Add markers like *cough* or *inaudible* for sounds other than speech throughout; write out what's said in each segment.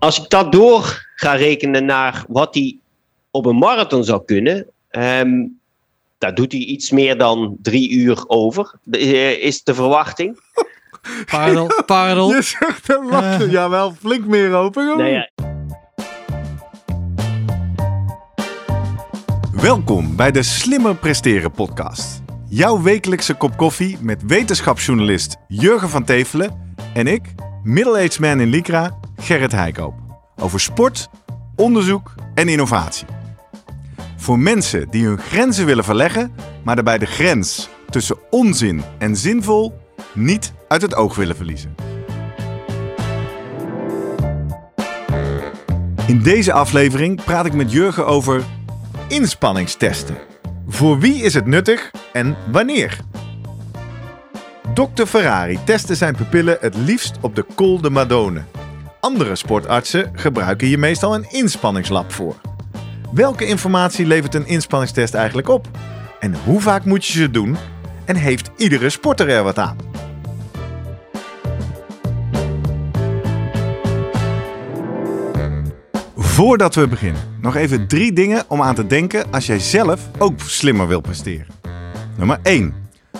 als ik dat door ga rekenen naar wat hij op een marathon zou kunnen, ehm, daar doet hij iets meer dan drie uur over, eh, is de verwachting. *laughs* Pardel, pardel. Je zegt lachen. Eh. Ja, wel flink meer open. hoor. Nou ja, Welkom bij de Slimmer Presteren podcast. Jouw wekelijkse kop koffie met wetenschapsjournalist Jurgen van Tevelen en ik, middle-aged man in Lycra, Gerrit Heikoop. Over sport, onderzoek en innovatie. Voor mensen die hun grenzen willen verleggen, maar daarbij de grens tussen onzin en zinvol niet uit het oog willen verliezen. In deze aflevering praat ik met Jurgen over inspanningstesten. Voor wie is het nuttig en wanneer? Dr. Ferrari testte zijn pupillen het liefst op de Col de Madone. Andere sportartsen gebruiken hier meestal een inspanningslab voor. Welke informatie levert een inspanningstest eigenlijk op? En hoe vaak moet je ze doen? En heeft iedere sporter er wat aan? Voordat we beginnen, nog even drie dingen om aan te denken als jij zelf ook slimmer wil presteren. Nummer 1.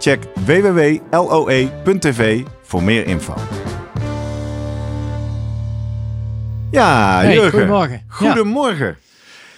Check www.loe.tv voor meer info. Ja, Hey, Jurgen. goedemorgen. Goedemorgen.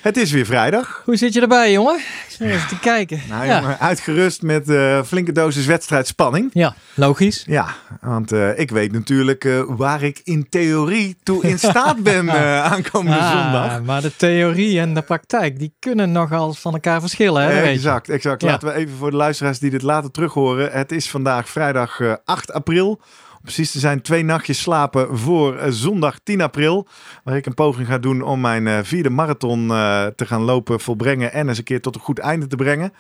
Het is weer vrijdag. Hoe zit je erbij, jongen? Ik zit even te kijken. Nou, ja. jongen, uitgerust met eh, flinke dosis wedstrijdspanning. ja, logisch. Ja, want eh, ik weet natuurlijk eh, waar ik in theorie toe in staat ben *laughs* aankomende Ah, zondag. maar de theorie en de praktijk, die kunnen nogal van elkaar verschillen, hè? exact, exact. Ja. Laten we even voor de luisteraars die dit later terug horen. Het is vandaag vrijdag eh, 8 april. Precies te zijn twee nachtjes slapen voor eh, zondag 10 april. Waar ik een poging ga doen om mijn eh, vierde marathon eh, te gaan lopen, volbrengen en eens een keer tot een goed einde te brengen.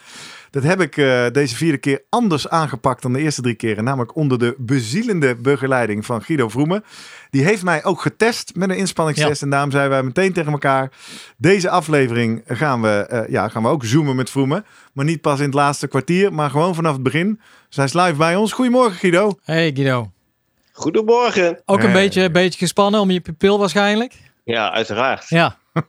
Dat heb ik deze vierde keer anders aangepakt dan de eerste drie keren. Namelijk onder de bezielende begeleiding van Guido Vroemen. Die heeft mij ook getest met een inspanningstest. En daarom zeiden wij meteen tegen elkaar. Deze aflevering gaan we, ja, gaan we ook zoomen met Vroemen. Maar niet pas in het laatste kwartier, maar gewoon vanaf het begin. Dus hij is live bij ons. Goedemorgen Guido. Hey Guido. Goedemorgen. Ook een beetje, beetje gespannen om je pupil waarschijnlijk. Ja, uiteraard. Ja, *laughs*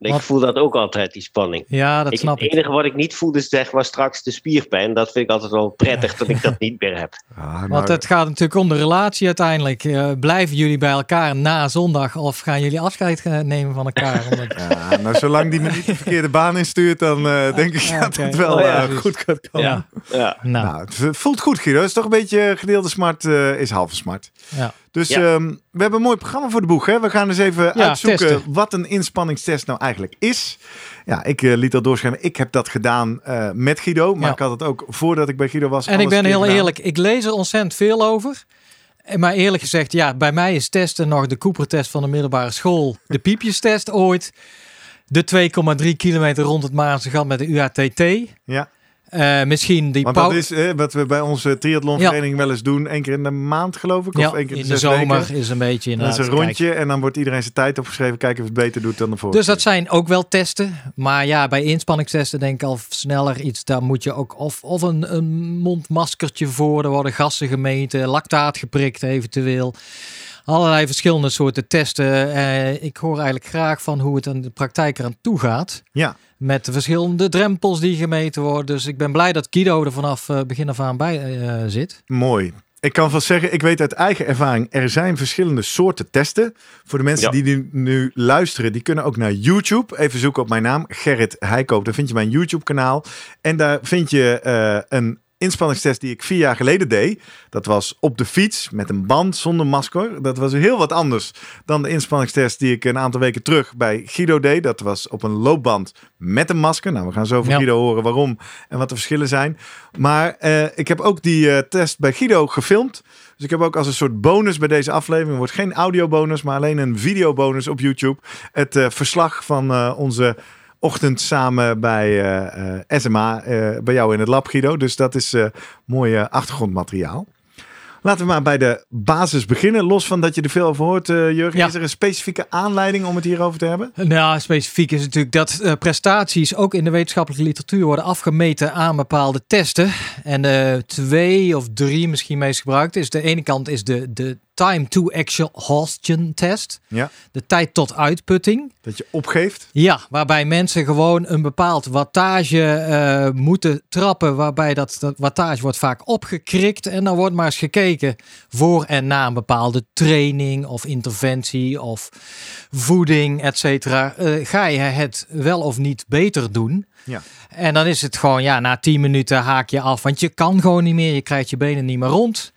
Ik Wat- voel dat ook altijd, die spanning. ja dat Ik, snap het ik. enige wat ik niet voelde zeg, was straks de spierpijn. Dat vind ik altijd wel prettig dat ik dat *laughs* niet meer heb. Ah, Want het gaat natuurlijk om de relatie uiteindelijk. Eh, blijven jullie bij elkaar na zondag of gaan jullie afscheid eh, nemen van elkaar? *laughs* Omdat- ja, nou, zolang die me niet de verkeerde baan instuurt, dan eh, denk ik Ja, dat het wel Oh, ja, eh, goed gaat komen. ja, Ja. nou, Nou, het voelt goed, Guido. Het is toch een beetje gedeelde smart is halve smart. ja. Dus Ja. ehm, we hebben een mooi programma voor de boeg. Hè? We gaan eens even uitzoeken testen. wat een inspanningstest nou eigenlijk is. Ja, ik eh, liet dat doorschrijven. Ik heb dat gedaan eh, met Guido. Maar Ja. ik had het ook voordat ik bij Guido was. En ik ben heel gedaan. eerlijk, ik lees er ontzettend veel over. En Maar eerlijk gezegd, ja, bij mij is testen nog de Cooper-test van de middelbare school. De piepjestest ooit. De 2,3 kilometer rond het Maarse gat met de UATT. Ja, Eh, misschien die want dat is eh, wat we bij onze triathlonvereniging wel eens doen. Eén keer in de maand geloof ik. Of ja, één keer in, de zomer weken. is een beetje Dat is inderdaad. een kijken. rondje en dan wordt iedereen zijn tijd opgeschreven. Kijken of het beter doet dan de vorige Dus dat zijn ook wel testen. Maar ja, bij inspanningstesten denk ik al sneller iets. Daar moet je ook of, of een, een mondmaskertje voor. Er worden gassen gemeten, lactaat geprikt eventueel. Allerlei verschillende soorten testen. Eh, ik hoor eigenlijk graag van hoe het in de praktijk eraan toe gaat. Ja, Met de verschillende drempels die gemeten worden. Dus ik ben blij dat Guido er vanaf eh, begin af aan bij eh, zit. mooi. Ik kan vast zeggen, ik weet uit eigen ervaring, er zijn verschillende soorten testen. Voor de mensen Ja. die nu, nu luisteren, die kunnen ook naar YouTube. Even zoeken op mijn naam, Gerrit Heikoop. Daar vind je mijn YouTube kanaal. En daar vind je eh, een inspanningstest die ik vier jaar geleden deed. Dat was op de fiets met een band zonder masker. Dat was heel wat anders dan de inspanningstest die ik een aantal weken terug bij Guido deed. Dat was op een loopband met een masker. Nou, we gaan zo van Ja. Guido horen waarom en wat de verschillen zijn. Maar eh, ik heb ook die eh, test bij Guido gefilmd. Dus ik heb ook als een soort bonus bij deze aflevering, wordt geen audiobonus, maar alleen een videobonus op YouTube. Het eh, verslag van onze ochtend samen bij eh, eh, SMA, eh, bij jou in het lab Guido. Dus dat is mooi achtergrondmateriaal. Laten we maar bij de basis beginnen. Los van dat je er veel over hoort, eh, Jurgen. Ja. Is er een specifieke aanleiding om het hierover te hebben? Nou, specifiek is natuurlijk dat prestaties ook in de wetenschappelijke literatuur worden afgemeten aan bepaalde testen. En twee of drie misschien meest gebruikt is de ene kant is de, de time to exhaustion test. Ja. De tijd tot uitputting. Dat je opgeeft? Ja, waarbij mensen gewoon een bepaald wattage eh, moeten trappen. Waarbij dat, dat wattage wordt vaak opgekrikt. En dan wordt maar eens gekeken voor en na een bepaalde training of interventie of voeding, et cetera. Eh, ga je het wel of niet beter doen? Ja. En dan is het gewoon, ja, na 10 minuten haak je af. Want je kan gewoon niet meer. Je krijgt je benen niet meer rond.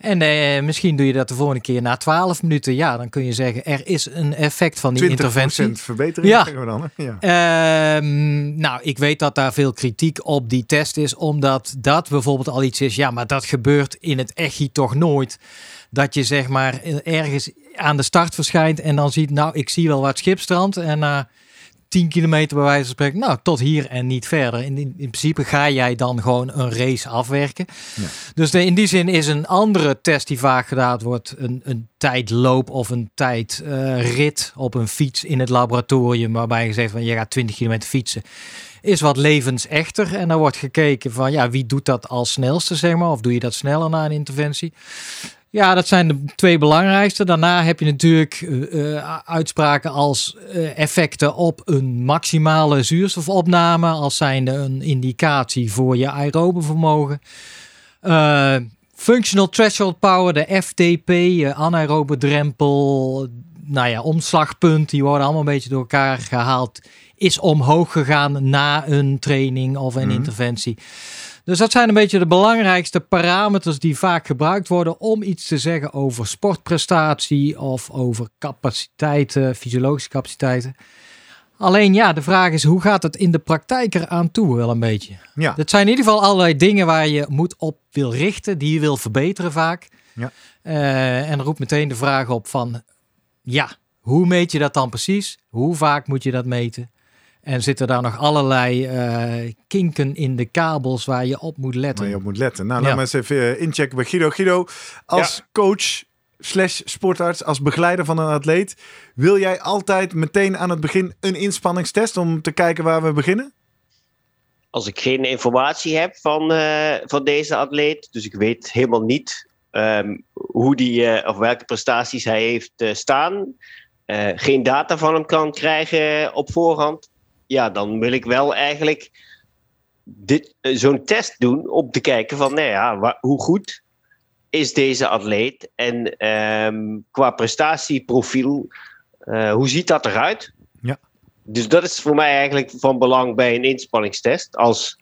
En eh, misschien doe je dat de volgende keer na 12 minuten. Ja, dan kun je zeggen, er is een effect van die 20% interventie. verbetering Ja. we dan. hè? Ja. Ehm, nou, ik weet dat daar veel kritiek op die test is, omdat dat bijvoorbeeld al iets is. Ja, maar dat gebeurt in het echi toch nooit. Dat je zeg maar ergens aan de start verschijnt en dan ziet, nou, ik zie wel wat schipstrand. En na 10 kilometer bij wijze van spreken, nou, tot hier en niet verder. In, in, in principe ga jij dan gewoon een race afwerken. Ja. Dus de, in die zin is een andere test die vaak gedaan wordt, een, een tijdloop of een tijdrit op een fiets in het laboratorium, waarbij je zegt van je gaat 20 kilometer fietsen is wat levensechter. En dan wordt gekeken van ja, wie doet dat als snelste, zeg maar. Of doe je dat sneller na een interventie? Ja, dat zijn de twee belangrijkste. Daarna heb je natuurlijk eh, eh, uitspraken als eh, effecten op een maximale zuurstofopname. Als zijnde een indicatie voor je aerobe vermogen. Functional threshold power, de FTP, anaerobe drempel, nou ja, omslagpunt, die worden allemaal een beetje door elkaar gehaald. Is omhoog gegaan na een training of een Mhm. interventie. Dus dat zijn een beetje de belangrijkste parameters die vaak gebruikt worden om iets te zeggen over sportprestatie of over capaciteiten, fysiologische capaciteiten. Alleen ja, de vraag is hoe gaat het in de praktijk eraan toe wel een beetje? Ja. Dat zijn in ieder geval allerlei dingen waar je moet op wil richten, die je wil verbeteren vaak. Ja. Eh, en roept meteen de vraag op van, ja, hoe meet je dat dan precies? Hoe vaak moet je dat meten? En zitten daar nog allerlei eh, kinken in de kabels waar je op moet letten? Waar je op moet letten. Nou, laten we eens even eh, inchecken bij Guido. Guido, als coach slash sportarts, als begeleider van een atleet, wil jij altijd meteen aan het begin een inspanningstest om te kijken waar we beginnen? Als ik geen informatie heb van, eh, van deze atleet, dus ik weet helemaal niet ehm, hoe die, eh, of welke prestaties hij heeft staan, eh, geen data van hem kan krijgen op voorhand, ja, dan wil ik wel eigenlijk dit, eh, zo'n test doen om te kijken van, nou ja, hoe goed is deze atleet en ehm, qua prestatieprofiel, eh, hoe ziet dat eruit? Ja. Dus dat is voor mij eigenlijk van belang bij een inspanningstest als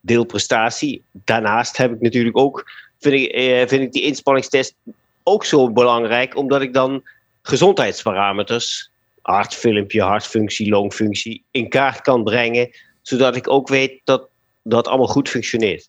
deelprestatie. Daarnaast heb ik natuurlijk ook, vind ik, eh, vind ik die inspanningstest ook zo belangrijk, omdat ik dan gezondheidsparameters, hartfilmpje, hartfunctie, longfunctie, in kaart kan brengen, zodat ik ook weet dat dat allemaal goed functioneert.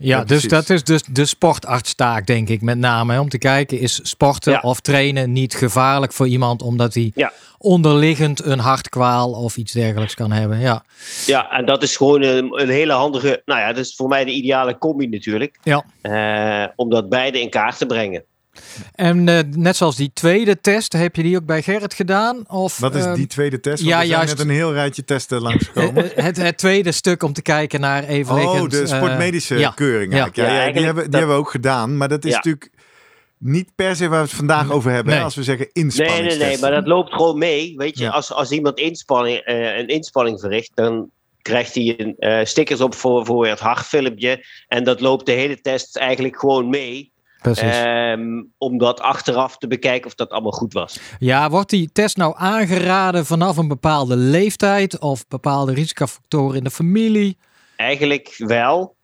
Ja, Ja, dus dat is dus de sportartstaak, denk ik, met name. Hè, om te kijken, is sporten Ja. of trainen niet gevaarlijk voor iemand omdat hij Ja. onderliggend een hartkwaal of iets dergelijks kan hebben? Ja, Ja, en dat is gewoon een, een hele handige, nou ja, dat is voor mij de ideale combi natuurlijk, ja. eh, om dat beide in kaart te brengen. En eh, net zoals die tweede test, heb je die ook bij Gerrit gedaan? Of, Wat is ehm, die tweede test? Want ja, er zijn juist. net een heel rijtje testen langsgekomen. eh, het, het tweede stuk om te kijken naar evenliggend... Oh, de eh, sportmedische ja. keuring. Ja. eigenlijk. Ja, Ja, ja, die, hebben, die dat- hebben we ook gedaan. Maar dat is Ja. natuurlijk niet per se waar we het vandaag over hebben. hè, Nee. Als we zeggen Nee, nee, inspanningstest. nee, maar dat loopt gewoon mee. Weet je, Ja. als, als iemand inspanning, eh, een inspanning verricht, dan krijgt hij een, eh, stickers op voor, voor het hartfilmpje. En dat loopt de hele test eigenlijk gewoon mee. Ehm, om dat achteraf te bekijken of dat allemaal goed was. Ja, wordt die test nou aangeraden vanaf een bepaalde leeftijd of bepaalde risicofactoren in de familie? Eigenlijk wel.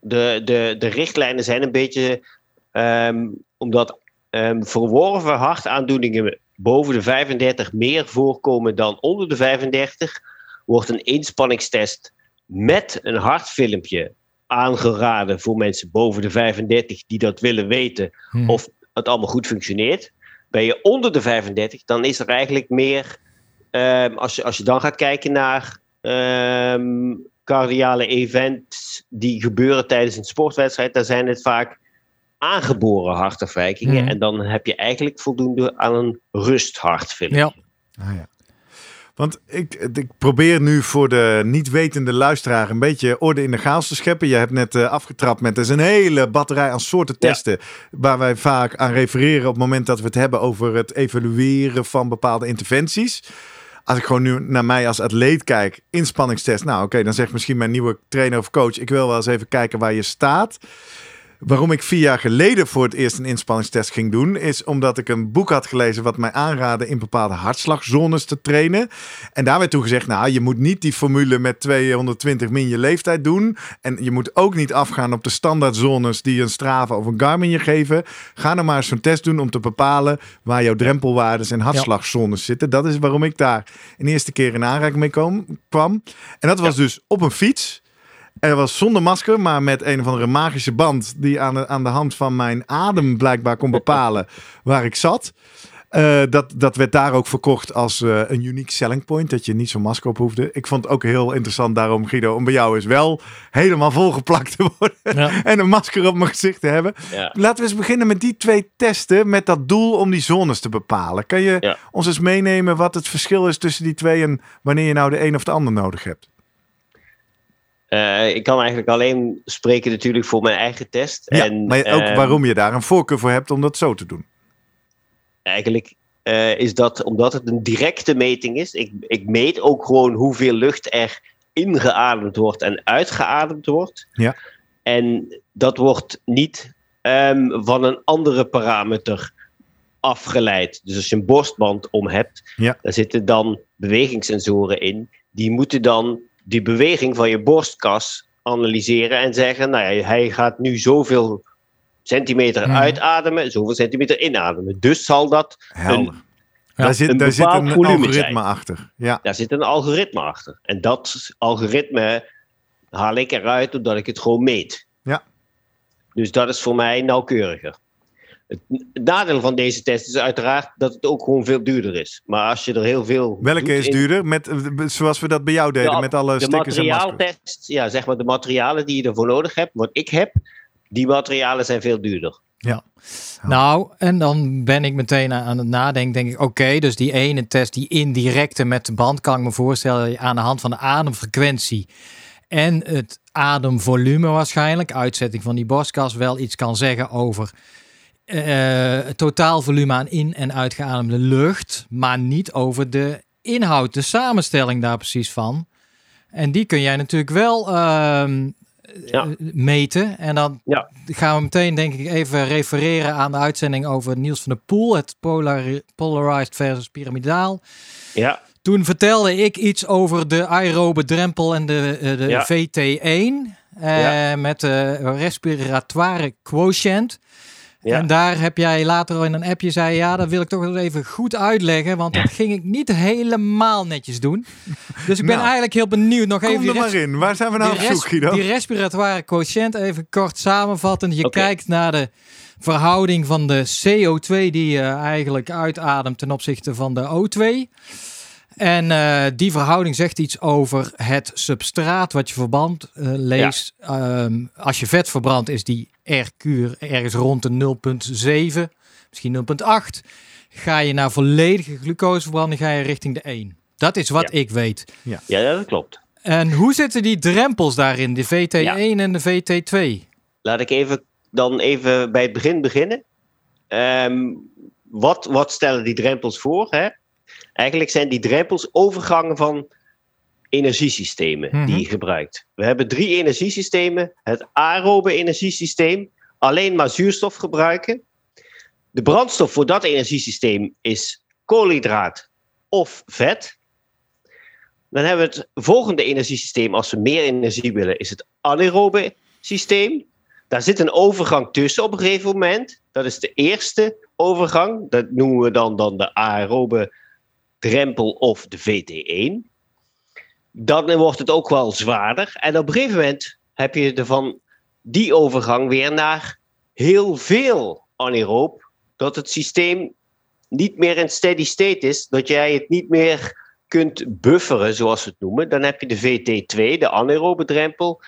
De, de, de richtlijnen zijn een beetje ehm, omdat um, verworven hartaandoeningen boven de 35 meer voorkomen dan onder de 35, wordt een inspanningstest met een hartfilmpje aangeraden voor mensen boven de 35 die dat willen weten Hmm. of het allemaal goed functioneert. Ben je onder de 35, dan is er eigenlijk meer, ehm, als, je, als je dan gaat kijken naar ehm, cardiale events die gebeuren tijdens een sportwedstrijd, dan zijn het vaak aangeboren hartafwijkingen. Mhm. En dan heb je eigenlijk voldoende aan een rusthartfilm. Ja. Ah, ja. Want ik, ik probeer nu voor de niet wetende luisteraar een beetje orde in de chaos te scheppen. Je hebt net eh, afgetrapt met er is een hele batterij aan soorten Ja. testen. Waar wij vaak aan refereren op het moment dat we het hebben over het evalueren van bepaalde interventies. Als ik gewoon nu naar mij als atleet kijk, inspanningstest. Nou oké, dan zegt misschien mijn nieuwe trainer of coach, ik wil wel eens even kijken waar je staat. Waarom ik vier jaar geleden voor het eerst een inspanningstest ging doen, is omdat ik een boek had gelezen wat mij aanraadde in bepaalde hartslagzones te trainen. En daar werd toen gezegd, nou, je moet niet die formule met 220 min je leeftijd doen. En je moet ook niet afgaan op de standaardzones die een Strava of een Garmin je geven. Ga nou maar eens zo'n test doen om te bepalen waar jouw drempelwaardes en hartslagzones zitten. Dat is waarom ik daar een eerste keer in aanraking mee kwam. En dat was dus op een fiets. Er was zonder masker, maar met een of andere magische band die aan de, aan de hand van mijn adem blijkbaar kon bepalen *laughs* waar ik zat. Eh, dat, dat werd daar ook verkocht als eh, een unique selling point, dat je niet zo'n masker op hoefde. Ik vond het ook heel interessant daarom, Guido, om bij jou eens wel helemaal volgeplakt te worden *laughs* Ja. en een masker op mijn gezicht te hebben. Ja. Laten we eens beginnen met die twee testen met dat doel om die zones te bepalen. Kan je Ja. ons eens meenemen wat het verschil is tussen die twee en wanneer je nou de een of de ander nodig hebt? Eh, ik kan eigenlijk alleen spreken natuurlijk voor mijn eigen test. Ja, en, maar ook ehm, waarom je daar een voorkeur voor hebt om dat zo te doen. Eigenlijk eh, is dat omdat het een directe meting is. Ik, ik meet ook gewoon hoeveel lucht er ingeademd wordt en uitgeademd wordt. Ja. En dat wordt niet ehm, van een andere parameter afgeleid. Dus als je een borstband om hebt, Ja. daar zitten dan bewegingssensoren in. Die moeten dan die beweging van je borstkas analyseren en zeggen: Nou ja, hij gaat nu zoveel centimeter Mhm. uitademen, zoveel centimeter inademen. Dus zal dat Helder. Ja, daar zit, een daar zit een algoritme zijn. achter. Ja, daar zit een algoritme achter. En dat algoritme haal ik eruit doordat ik het gewoon meet. Ja. Dus dat is voor mij nauwkeuriger. Het nadeel van deze test is uiteraard dat het ook gewoon veel duurder is. Maar als je er heel veel. welke is in- duurder? Met, eh, zoals we dat bij jou deden, Ja, met alle De stickers en maskers. materiaaltest, ja, zeg maar de materialen die je ervoor nodig hebt, wat ik heb, die materialen zijn veel duurder. Nou, en dan ben ik meteen aan het nadenken. Denk ik, oké, dus die ene test, die indirecte met de band, kan ik me voorstellen aan de hand van de ademfrequentie en het ademvolume waarschijnlijk, uitzetting van die borstkas, wel iets kan zeggen over eh, het totaalvolume aan in- en uitgeademde lucht, maar niet over de inhoud, de samenstelling daar precies van. En die kun jij natuurlijk wel ehm, Ja. eh, meten. En dan Ja. gaan we meteen, denk ik, even refereren aan de uitzending over Niels van der Poel, het polar, polarized versus pyramidaal. Ja, Toen vertelde ik iets over de aerobe drempel en de, de Ja. VT1 eh, Ja. met de respiratoire quotient. Ja. En daar heb jij later in een appje zei, ja, dat wil ik toch eens even goed uitleggen, want dat ging ik niet helemaal netjes doen. Dus ik ben Nou, eigenlijk heel benieuwd nog Kom even er die maar in. Waar zijn we nou op zoek, Guido? die respiratoire quotient, even kort samenvattend. Je kijkt naar de verhouding van de CO2 die je eigenlijk uitademt ten opzichte van de O2. En eh, die verhouding zegt iets over het substraat wat je verband eh, leest. Ehm, als je vet verbrandt is die RQ ergens rond de 0,7, misschien 0,8. Ga je naar volledige glucoseverbranding, ga je richting de 1. Dat is wat ik weet. ja, dat klopt. En hoe zitten die drempels daarin, de VT1 en de VT2? Laat ik even, dan even bij het begin beginnen. Ehm, wat, wat stellen die drempels voor? Hè? Eigenlijk zijn die drempels overgangen van energiesystemen Mhm. die je gebruikt. We hebben drie energiesystemen. Het aerobe energiesysteem, alleen maar zuurstof gebruiken. De brandstof voor dat energiesysteem is koolhydraat of vet. Dan hebben we het volgende energiesysteem, als we meer energie willen, is het anaerobe systeem. Daar zit een overgang tussen op een gegeven moment. Dat is de eerste overgang. Dat noemen we dan, dan de aerobe drempel of de VT1. Dan wordt het ook wel zwaarder. En op een gegeven moment heb je er van die overgang weer naar heel veel anaeroop. Dat het systeem niet meer in steady state is. Dat jij het niet meer kunt bufferen, zoals we het noemen. Dan heb je de VT2, de anaerobe drempel.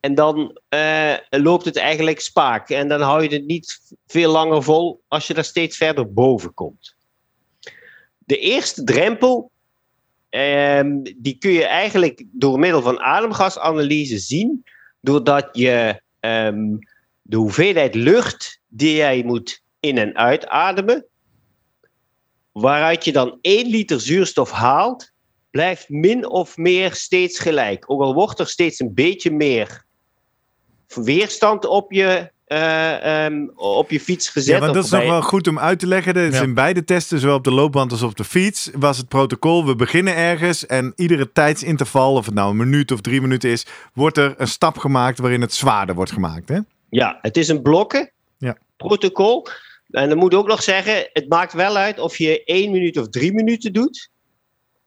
En dan uh, loopt het eigenlijk spaak. En dan hou je het niet veel langer vol als je daar steeds verder boven komt. De eerste drempel, um, die kun je eigenlijk door middel van ademgasanalyse zien. Doordat je um, de hoeveelheid lucht die jij moet in- en uitademen, waaruit je dan 1 liter zuurstof haalt, blijft min of meer steeds gelijk. Ook al wordt er steeds een beetje meer weerstand op je, uh, um, op je fiets gezet. Ja, maar dat is nog wel goed om uit te leggen. Dat is ja. in beide testen, zowel op de loopband als op de fiets, was het protocol. We beginnen ergens en iedere tijdsinterval, of het nou een minuut of drie minuten is, wordt er een stap gemaakt waarin het zwaarder wordt gemaakt. Hè? Ja, het is een blokken ja. protocol. En dan moet ik ook nog zeggen, het maakt wel uit of je één minuut of drie minuten doet.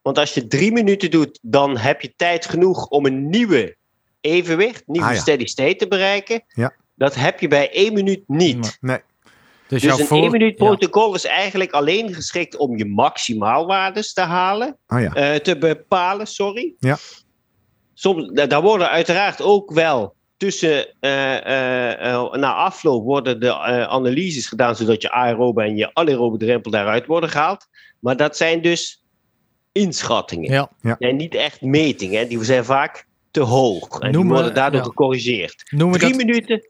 Want als je drie minuten doet, dan heb je tijd genoeg om een nieuwe evenwicht, nieuwe ah, ja. steady state te bereiken. Ja. Dat heb je bij één minuut niet. Nee. Dus, dus een voor... één minuut protocol ja. is eigenlijk alleen geschikt om je maximaalwaardes te halen. Ah, ja. uh, te bepalen, sorry. Ja. Soms, daar worden uiteraard ook wel tussen, uh, uh, na afloop worden de analyses gedaan, zodat je aerobe en je anaerobe drempel daaruit worden gehaald. Maar dat zijn dus inschattingen. Ja. Ja. En niet echt metingen. Die zijn vaak te hoog. En Noemen, die worden daardoor ja. gecorrigeerd. Noemen Drie dat- minuten,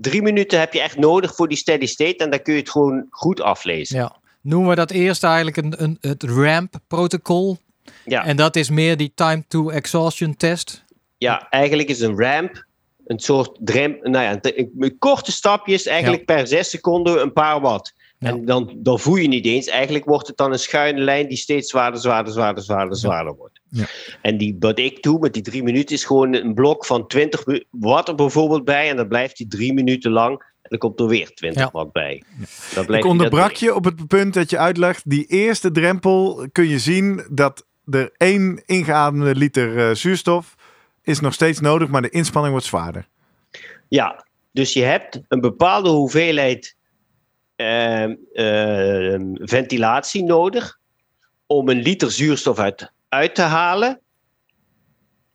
drie minuten heb je echt nodig voor die steady state. En dan kun je het gewoon goed aflezen. Ja. Noemen we dat eerst eigenlijk een, een, het RAMP-protocol. Ja. En dat is meer die time to exhaustion test. Ja, eigenlijk is een ramp een soort drem, nou ja, een- een korte stapjes, eigenlijk per zes seconden een paar watt. Ja. En dan, dan voel je niet eens. Eigenlijk wordt het dan een schuine lijn die steeds zwaarder, zwaarder, zwaarder, zwaarder, zwaarder wordt. Ja. En die, wat ik doe met die drie minuten is gewoon een blok van 20 mi- watt er bijvoorbeeld bij. En dan blijft die drie minuten lang. En dan komt er weer 20 Ja. watt bij. Ik onderbrak je op het punt dat je uitlegt. Die eerste drempel kun je zien dat er één ingeademde liter eh, zuurstof is nog steeds nodig, maar de inspanning wordt zwaarder. Ja, dus je hebt een bepaalde hoeveelheid ehm, ehm, ventilatie nodig om een liter zuurstof uit, uit te halen.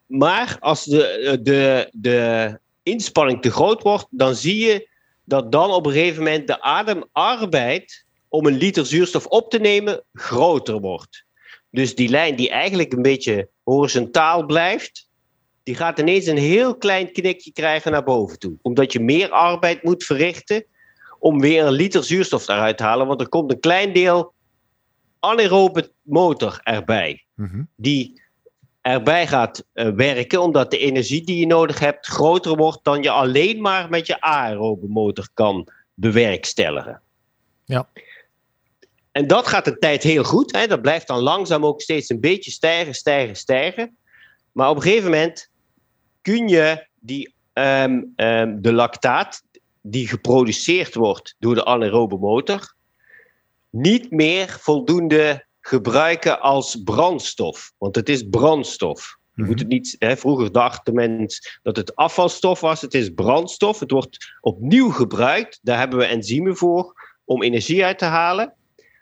Maar als de, de, de inspanning te groot wordt, dan zie je dat dan op een gegeven moment de ademarbeid om een liter zuurstof op te nemen groter wordt. Dus die lijn die eigenlijk een beetje horizontaal blijft, die gaat ineens een heel klein knikje krijgen naar boven toe. Omdat je meer arbeid moet verrichten om weer een liter zuurstof eruit te halen. Want er komt een klein deel anaerobe motor erbij. Mhm. Die erbij gaat eh, werken omdat de energie die je nodig hebt groter wordt dan je alleen maar met je aerobe motor kan bewerkstelligen. Ja. En dat gaat een tijd heel goed. Hè? Dat blijft dan langzaam ook steeds een beetje stijgen, stijgen, stijgen. Maar op een gegeven moment kun je die, ehm, ehm, de lactaat die geproduceerd wordt door de anaerobe motor niet meer voldoende gebruiken als brandstof. Want het is brandstof. Je Mhm. moet het niet, hè, vroeger dachten mensen dat het afvalstof was. Het is brandstof. Het wordt opnieuw gebruikt. Daar hebben we enzymen voor om energie uit te halen.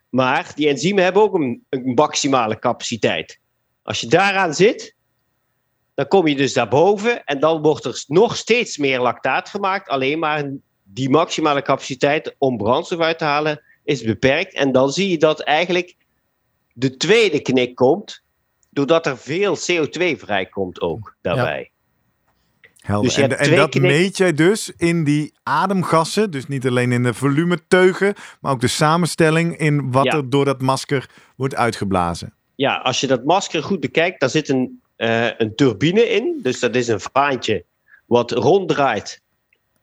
Maar die enzymen hebben ook een, een maximale capaciteit. Als je daaraan zit, dan kom je dus daarboven en dan wordt er nog steeds meer lactaat gemaakt. Alleen maar die maximale capaciteit om brandstof uit te halen is beperkt. En dan zie je dat eigenlijk de tweede knik komt, doordat er veel CO2 vrijkomt ook daarbij. Helder. Dus je en dat knik- meet jij dus in die ademgassen. Dus niet alleen in de volumeteugen, maar ook de samenstelling in wat Ja. er door dat masker wordt uitgeblazen. Ja, als je dat masker goed bekijkt, daar zit een, eh, een turbine in. Dus dat is een vaantje wat ronddraait.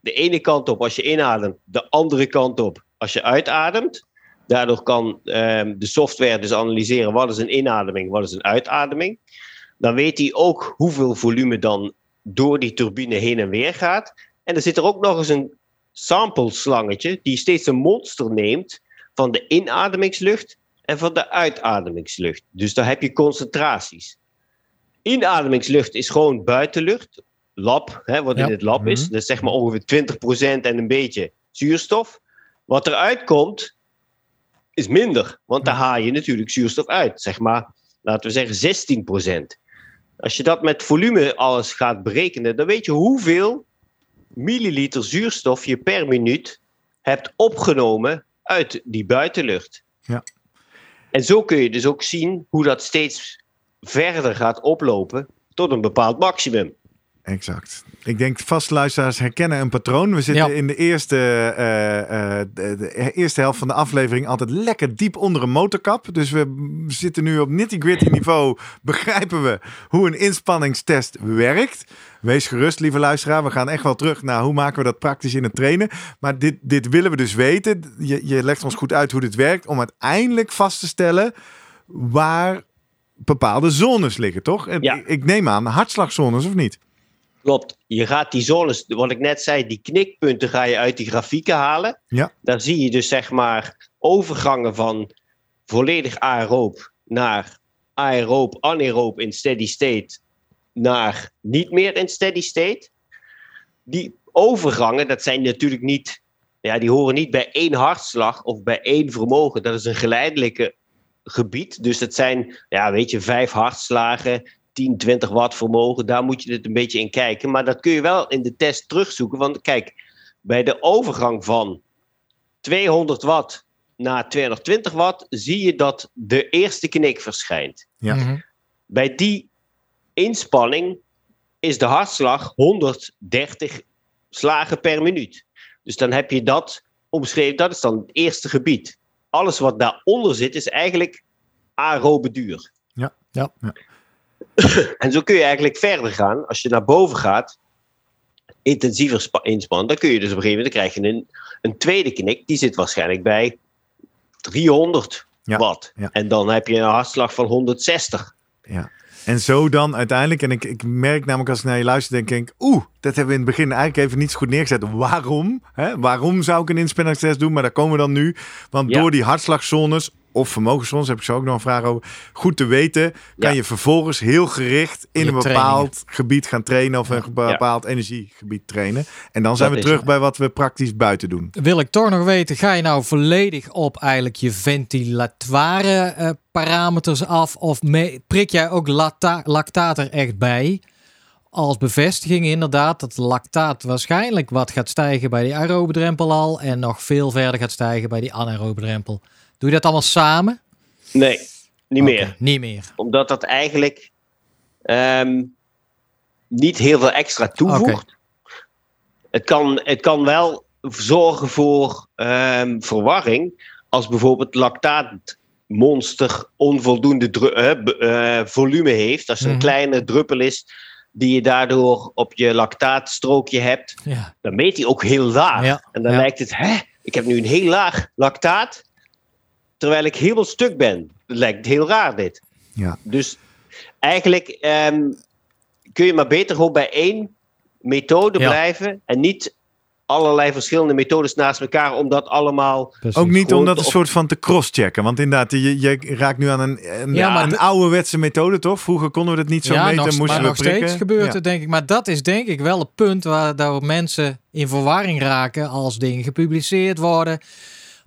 De ene kant op als je inademt, de andere kant op als je uitademt. Daardoor kan ehm, de software dus analyseren wat is een inademing, wat is een uitademing. Dan weet hij ook hoeveel volume dan door die turbine heen en weer gaat. En er zit er ook nog eens een sample-slangetje die steeds een monster neemt van de inademingslucht en van de uitademingslucht. Dus daar heb je concentraties. Inademingslucht is gewoon buitenlucht, lab, hè, wat Ja. in het lab is. Mhm. Dat is zeg maar ongeveer 20% en een beetje zuurstof. Wat eruit komt, is minder. Want daar haal je natuurlijk zuurstof uit. Zeg maar, laten we zeggen 16%. Als je dat met volume alles gaat berekenen, dan weet je hoeveel milliliter zuurstof je per minuut hebt opgenomen uit die buitenlucht. Ja. En zo kun je dus ook zien hoe dat steeds verder gaat oplopen tot een bepaald maximum. Exact. Ik denk vast luisteraars herkennen een patroon. We zitten Ja. in de eerste, eh, eh, de, de eerste helft van de aflevering altijd lekker diep onder een motorkap. Dus we zitten nu op nitty-gritty niveau. *laughs* Begrijpen we hoe een inspanningstest werkt. Wees gerust, lieve luisteraar. We gaan echt wel terug naar hoe maken we dat praktisch in het trainen. Maar dit, dit willen we dus weten. Je, je legt ons goed uit hoe dit werkt. Om uiteindelijk vast te stellen waar bepaalde zones liggen, toch? En Ja. Ik, ik neem aan hartslagzones of niet? Klopt. Je gaat die zones, wat ik net zei, die knikpunten ga je uit die grafieken halen. Ja. Daar zie je dus zeg maar overgangen van volledig aeroob naar aeroob, anaeroob in steady state naar niet meer in steady state. Die overgangen, dat zijn natuurlijk niet, ja, die horen niet bij één hartslag of bij één vermogen. Dat is een geleidelijke gebied. Dus dat zijn, ja, weet je, vijf hartslagen, 10, 20 watt vermogen. Daar moet je het een beetje in kijken. Maar dat kun je wel in de test terugzoeken. Want kijk, bij de overgang van 200 watt naar 220 watt zie je dat de eerste knik verschijnt. Ja. Mhm. Bij die inspanning is de hartslag 130 slagen per minuut. Dus dan heb je dat omschreven, dat is dan het eerste gebied. Alles wat daaronder zit is eigenlijk aerobe duur. Ja. Ja. Ja. *coughs* En zo kun je eigenlijk verder gaan. Als je naar boven gaat, intensiever spa- inspannen, dan kun je dus op een gegeven moment dan krijg je een, een tweede knik. Die zit waarschijnlijk bij 300 Ja, watt. ja. En dan heb je een hartslag van 160. Ja. En zo dan uiteindelijk, en ik, ik merk namelijk als ik naar je luister, denk ik, oeh, dat hebben we in het begin eigenlijk even niet zo goed neergezet. Waarom? Hè? Waarom zou ik een inspanningstest doen? Maar daar komen we dan nu. Want Ja. door die hartslagzones of vermogenszones, heb ik zo ook nog een vraag over, goed te weten, kan Ja. je vervolgens heel gericht in Je een bepaald gebied gaan trainen of een bepaald energiegebied trainen. En dan zijn Dat we terug het. bij wat we praktisch buiten doen. Wil ik toch nog weten, ga je nou volledig op eigenlijk je ventilatoire eh, parameters af? Of prik jij ook lacta- lactaat er echt bij? Als bevestiging inderdaad dat lactaat waarschijnlijk wat gaat stijgen bij die aerobe drempel al. En nog veel verder gaat stijgen bij die anaerobe drempel. Doe je dat allemaal samen? Nee, niet meer. Niet meer. Omdat dat eigenlijk ehm, niet heel veel extra toevoegt. Het, kan, het kan wel zorgen voor ehm, verwarring. Als bijvoorbeeld lactaatmonster onvoldoende b- eh, volume heeft. Als er Mhm. een kleine druppel is die je daardoor op je lactaatstrookje hebt. Ja. dan meet hij ook heel laag. Ja, En dan ja. lijkt het, hè, ik heb nu een heel laag lactaat, terwijl ik helemaal stuk ben. Dat lijkt heel raar dit. Ja. Dus eigenlijk ehm, kun je maar beter gewoon bij één methode Ja. blijven en niet allerlei verschillende methodes naast elkaar, om dat allemaal... precies. Ook niet om dat een op- soort van te crosschecken. Want inderdaad, je, je raakt nu aan een, een, Ja, maar een de- ouderwetse methode, toch? Vroeger konden we dat niet zo ja, meten, nog, moesten maar we nog prikken. steeds gebeurt Ja. het, denk ik. Maar dat is denk ik wel het punt waar daar mensen in verwarring raken als dingen gepubliceerd worden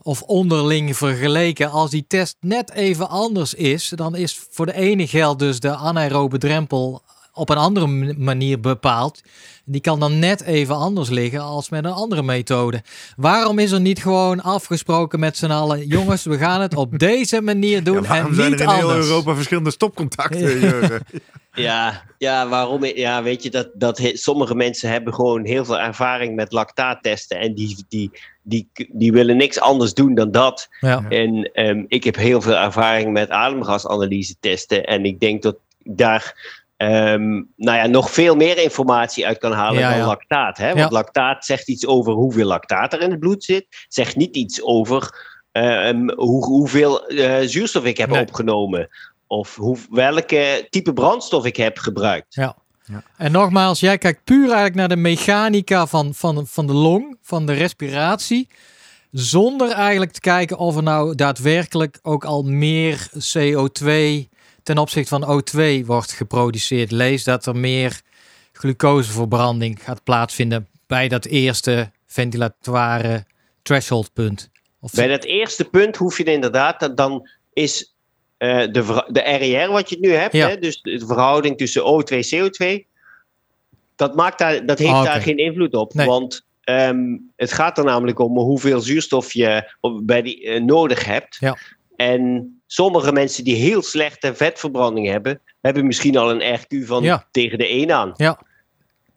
of onderling vergeleken. Als die test net even anders is, dan is voor de ene geldt dus de anaerobe drempel op een andere manier bepaald. Die kan dan net even anders liggen als met een andere methode. Waarom is er niet gewoon afgesproken met z'n allen? Jongens, we gaan het op *laughs* deze manier doen Ja, waarom en zijn niet er in heel. Europa verschillende stopcontacten, Jurgen? *laughs* Ja, ja waarom? Ja, weet je, dat, dat he- sommige mensen hebben gewoon heel veel ervaring met lactaattesten en die, die, die, die willen niks anders doen dan dat. Ja. En ehm, ik heb heel veel ervaring met ademgasanalyse testen. En ik denk dat ik daar ehm, nou ja, nog veel meer informatie uit kan halen Ja, dan ja. lactaat. Hè? Want Ja. lactaat zegt iets over hoeveel lactaat er in het bloed zit. Zegt niet iets over ehm, hoe, hoeveel eh, zuurstof ik heb Nee. opgenomen. Of hoe, welke type brandstof ik heb gebruikt. Ja. En nogmaals, jij kijkt puur eigenlijk naar de mechanica van, van, van de long, van de respiratie. Zonder eigenlijk te kijken of er nou daadwerkelijk ook al meer CO2 ten opzichte van O2 wordt geproduceerd. Lees dat er meer glucoseverbranding gaat plaatsvinden bij dat eerste ventilatoire threshold punt. Of bij dat eerste punt hoef je inderdaad, dan is uh, de, de RER wat je nu hebt, hè, dus de verhouding tussen O2 en CO2, dat, maakt daar, dat heeft ah, daar geen invloed op. Want um, het gaat er namelijk om hoeveel zuurstof je bij die, uh, nodig hebt. Ja. En sommige mensen die heel slechte vetverbranding hebben, hebben misschien al een RQ van ja. tegen de 1 aan. Ja.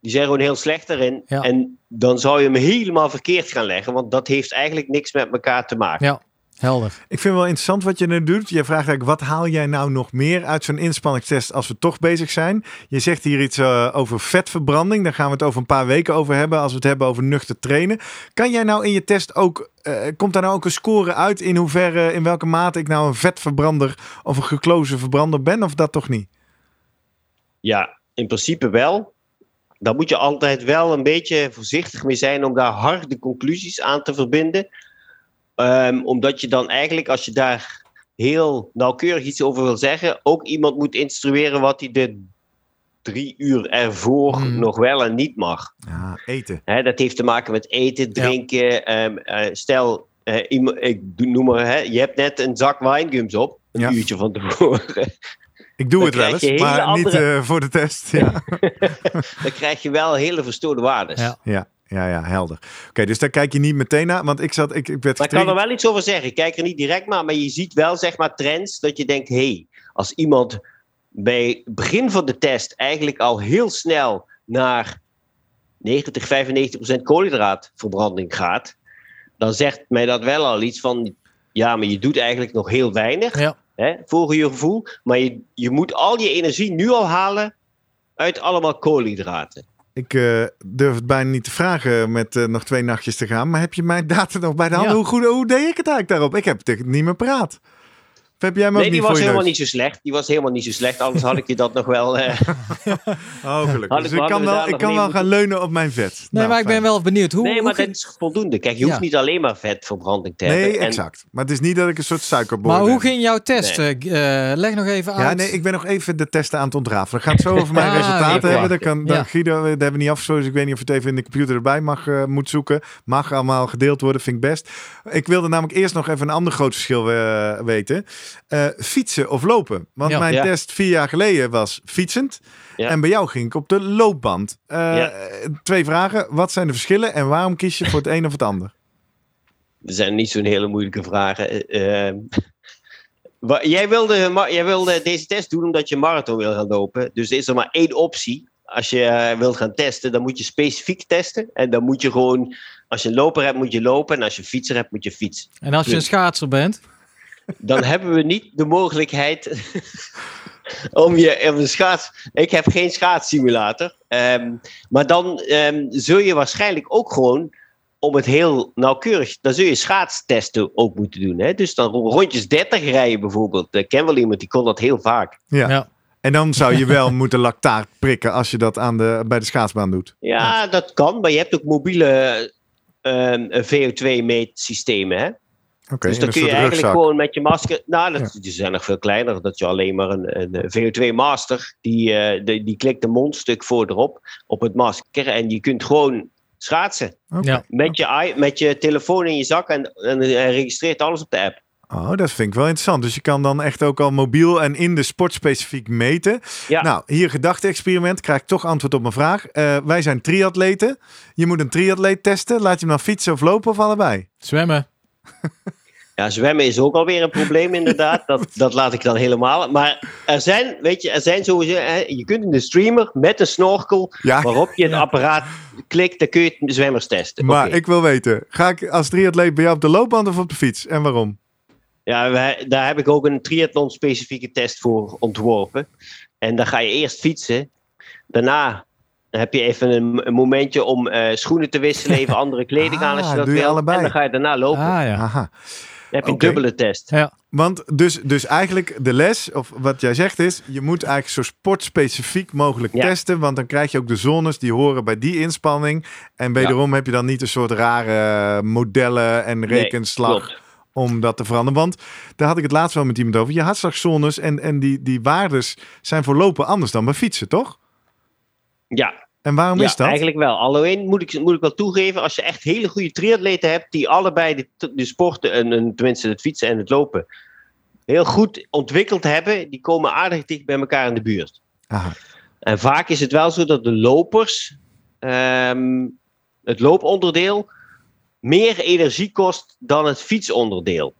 Die zijn gewoon heel slecht erin. Ja. En dan zou je hem helemaal verkeerd gaan leggen, want dat heeft eigenlijk niks met elkaar te maken. Ja. Helder. Ik vind wel interessant wat je nu doet. Je vraagt eigenlijk, wat haal jij nou nog meer uit zo'n inspanningstest als we toch bezig zijn? Je zegt hier iets uh, over vetverbranding. Daar gaan we het over een paar weken over hebben als we het hebben over nuchter trainen. Kan jij nou in je test ook, uh, komt daar nou ook een score uit in hoeverre, in welke mate ik nou een vetverbrander of een geklozen verbrander ben of dat toch niet? Ja, in principe wel. Daar moet je altijd wel een beetje voorzichtig mee zijn om daar harde conclusies aan te verbinden. Um, omdat je dan eigenlijk, als je daar heel nauwkeurig iets over wil zeggen, ook iemand moet instrueren wat hij de drie uur ervoor Hmm. nog wel en niet mag. Ja, eten. Hè, dat heeft te maken met eten, drinken. ehm, eh, stel, eh, iemand- ik noem maar, hè, je hebt net een zak wijngums op, een Ja. uurtje van tevoren. *laughs* Ik doe Dan het wel eens, maar niet eh, voor de test. Ja, *laughs* Dan krijg je wel hele verstoorde waardes. Ja. ja, ja, ja helder. Oké, dus daar kijk je niet meteen naar, want ik zat, ik, ik werd Maar ik kan er wel iets over zeggen. Ik kijk er niet direct naar, maar je ziet wel zeg maar trends dat je denkt, hé, hey, als iemand bij het begin van de test eigenlijk al heel snel naar 90, 95 procent koolhydraatverbranding gaat, dan zegt mij dat wel al iets van, ja, maar je doet eigenlijk nog heel weinig, Ja. hè, volgens je gevoel, maar je, je moet al je energie nu al halen uit allemaal koolhydraten. Ik eh, durf het bijna niet te vragen met eh, nog twee nachtjes te gaan. Maar heb je mijn data nog bij de hand? Ja. Hoe, goed, hoe deed ik het eigenlijk daarop? Ik heb het niet meer praat. Heb jij hem ook Nee, die niet was helemaal neus? niet zo slecht. Die was helemaal niet zo slecht, anders had ik je dat nog wel... Oh, gelukkig. Hadden Dus ik kan wel, ik kan wel moeten- gaan leunen op mijn vet. Nee, Nou, maar ik ben wel benieuwd. Hoe, Nee, hoe maar ging- dat is voldoende. Kijk, je hoeft Ja. niet alleen maar vetverbranding te hebben. Nee, En exact. Maar het is niet dat ik een soort suikerboor maar hoe ging jouw test? Nee. Eh, eh, leg nog even uit. Ja, nee, ik ben nog even de testen aan het ontrafelen. We gaan het zo over mijn Ah, resultaten hebben. Dan kan, dan, Ja. Guido, dat hebben we niet afgesproken. Dus ik weet niet of het even in de computer erbij mag, eh, moet zoeken. Mag allemaal gedeeld worden, vind ik best. Ik wilde namelijk eerst nog even een ander groot verschil weten. Eh, fietsen of lopen. Want Ja. mijn Ja. test vier jaar geleden was fietsend. Ja. En bij jou ging ik op de loopband. Eh, Ja. Twee vragen. Wat zijn de verschillen en waarom kies je voor het een of het ander? Er zijn niet zo'n hele moeilijke vragen. Eh, *laughs* jij, wilde, jij wilde deze test doen omdat je een marathon wil gaan lopen. Dus is er maar één optie. Als je wilt gaan testen, dan moet je specifiek testen. En dan moet je gewoon, als je een loper hebt, moet je lopen. En als je een fietser hebt, moet je fietsen. En als je een schaatser bent? Dan hebben we niet de mogelijkheid *laughs* om je om een schaats. Ik heb geen schaatssimulator. Ehm, maar dan ehm, zul je waarschijnlijk ook gewoon om het heel nauwkeurig. Dan zul je schaatstesten ook moeten doen. Hè? Dus dan rondjes 30 rijden bijvoorbeeld. Ik ken wel iemand die kon dat heel vaak. Ja. Ja. En dan zou je wel *laughs* moeten lactaat prikken als je dat aan de, bij de schaatsbaan doet. Ja, dat kan. Maar je hebt ook mobiele ehm, VO2-meetsystemen. Dus dan kun je eigenlijk rugzak. gewoon met je masker. Nou, dat, die zijn nog veel kleiner. Dat je alleen maar een, een VO2 master. Die, eh, die, die klikt een mondstuk voor erop. Op het masker. En je kunt gewoon schaatsen. Met je, met je telefoon in je zak. En, en hij registreert alles op de app. Oh, dat vind ik wel interessant. Dus je kan dan echt ook al mobiel en in de sport specifiek meten. Ja. Nou, hier gedachte-experiment. Krijg ik toch antwoord op mijn vraag. Eh, wij zijn triatleten. Je moet een triatleet testen. Laat je hem dan fietsen of lopen of allebei? Zwemmen. *laughs* Ja, zwemmen is ook alweer een probleem inderdaad. Dat, *laughs* dat laat ik dan helemaal. Maar er zijn, weet je, er zijn sowieso... Hè, je kunt in de streamer met een snorkel... Ja, waarop je het Ja. apparaat klikt, dan kun je de zwemmers testen. maar ik wil weten. Ga ik als triatleet bij jou op de loopband of op de fiets? En waarom? Ja, wij- daar heb ik ook een triathlon-specifieke test voor ontworpen. En dan ga je eerst fietsen. Daarna heb je even een, een momentje om eh, schoenen te wisselen, even *laughs* andere kleding aan als Ah, je dat doe je wil. allebei. En dan ga je daarna lopen. Ah ja. Aha. Dan heb je een dubbele test. ja. Want dus, dus eigenlijk de les, of wat jij zegt is, je moet eigenlijk zo sportspecifiek mogelijk Ja. testen. Want dan krijg je ook de zones die horen bij die inspanning. En wederom heb je dan niet een soort rare modellen en rekenslag klopt. om dat te veranderen. Want daar had ik het laatst wel met iemand over. Je hartslagzones en, en die, die waardes zijn voor lopen anders dan bij fietsen, toch? Ja, En waarom ja is dat? eigenlijk wel. Alleen moet ik, moet ik wel toegeven, als je echt hele goede triatleten hebt, die allebei de, de sporten, en, en tenminste het fietsen en het lopen, heel goed ontwikkeld hebben, die komen aardig dicht bij elkaar in de buurt. Aha. En vaak is het wel zo dat de lopers, ehm, het looponderdeel, meer energie kost dan het fietsonderdeel.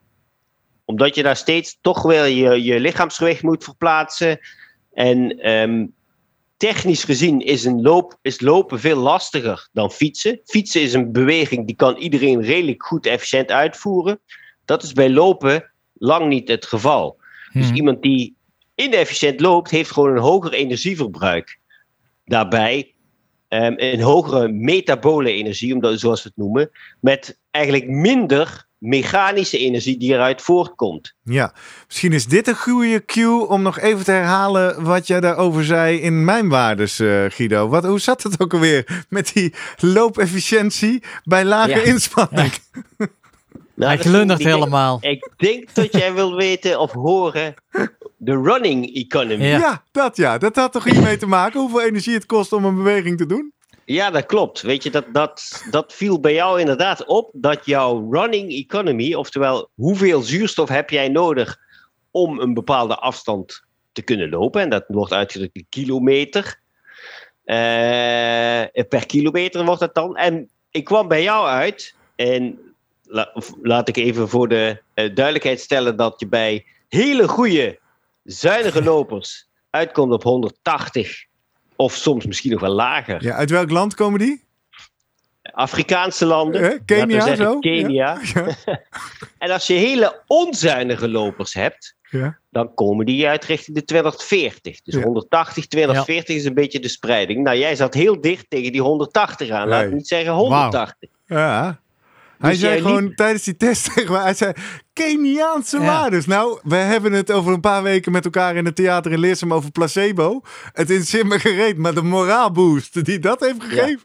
Omdat je daar steeds toch wel je, je lichaamsgewicht moet verplaatsen. En ehm, technisch gezien is, een loop, is lopen veel lastiger dan fietsen. Fietsen is een beweging die kan iedereen redelijk goed efficiënt uitvoeren. Dat is bij lopen lang niet het geval. Dus Hmm. iemand die inefficiënt loopt, heeft gewoon een hoger energieverbruik. Daarbij ehm, een hogere metabole energie, omdat, zoals we het noemen, met eigenlijk minder mechanische energie die eruit voortkomt. Ja, misschien is dit een goede cue om nog even te herhalen wat jij daarover zei in mijn waardes, eh, Guido. Wat, hoe zat het ook alweer met die loopefficiëntie bij lage Ja. inspanning? *laughs* Nou, Hij denk- helemaal. Ik denk dat jij wil weten of horen de running economy. Ja. Ja. dat ja. Dat had toch iets mee te maken hoeveel energie het kost om een beweging te doen? Ja, dat klopt. Weet je, dat, dat, dat viel bij jou inderdaad op dat jouw running economy, oftewel hoeveel zuurstof heb jij nodig om een bepaalde afstand te kunnen lopen, en dat wordt uitgedrukt in kilometer. Eh, per kilometer wordt het dan. En ik kwam bij jou uit, en laat ik even voor de eh, duidelijkheid stellen dat je bij hele goede, zuinige lopers uitkomt op 180. Of soms misschien nog wel lager. Ja, uit welk land komen die? Afrikaanse landen. Eh, Kenia zeggen zo? Kenia. *laughs* *laughs* en als je hele onzuinige lopers hebt, Ja. dan komen die uit richting de 240. Dus Ja. 180, 240 is een beetje de spreiding. Nou, jij zat heel dicht tegen die 180 aan. Laat Nee. ik niet zeggen 180. Ja. Hij Dus zei gewoon tijdens die test *laughs* tegen mij, hij zei Keniaanse Ja. waardes. Nou, we hebben het over een paar weken met elkaar in het theater in Leersum over placebo. Het is me gereed, maar de moraalboost die dat heeft gegeven.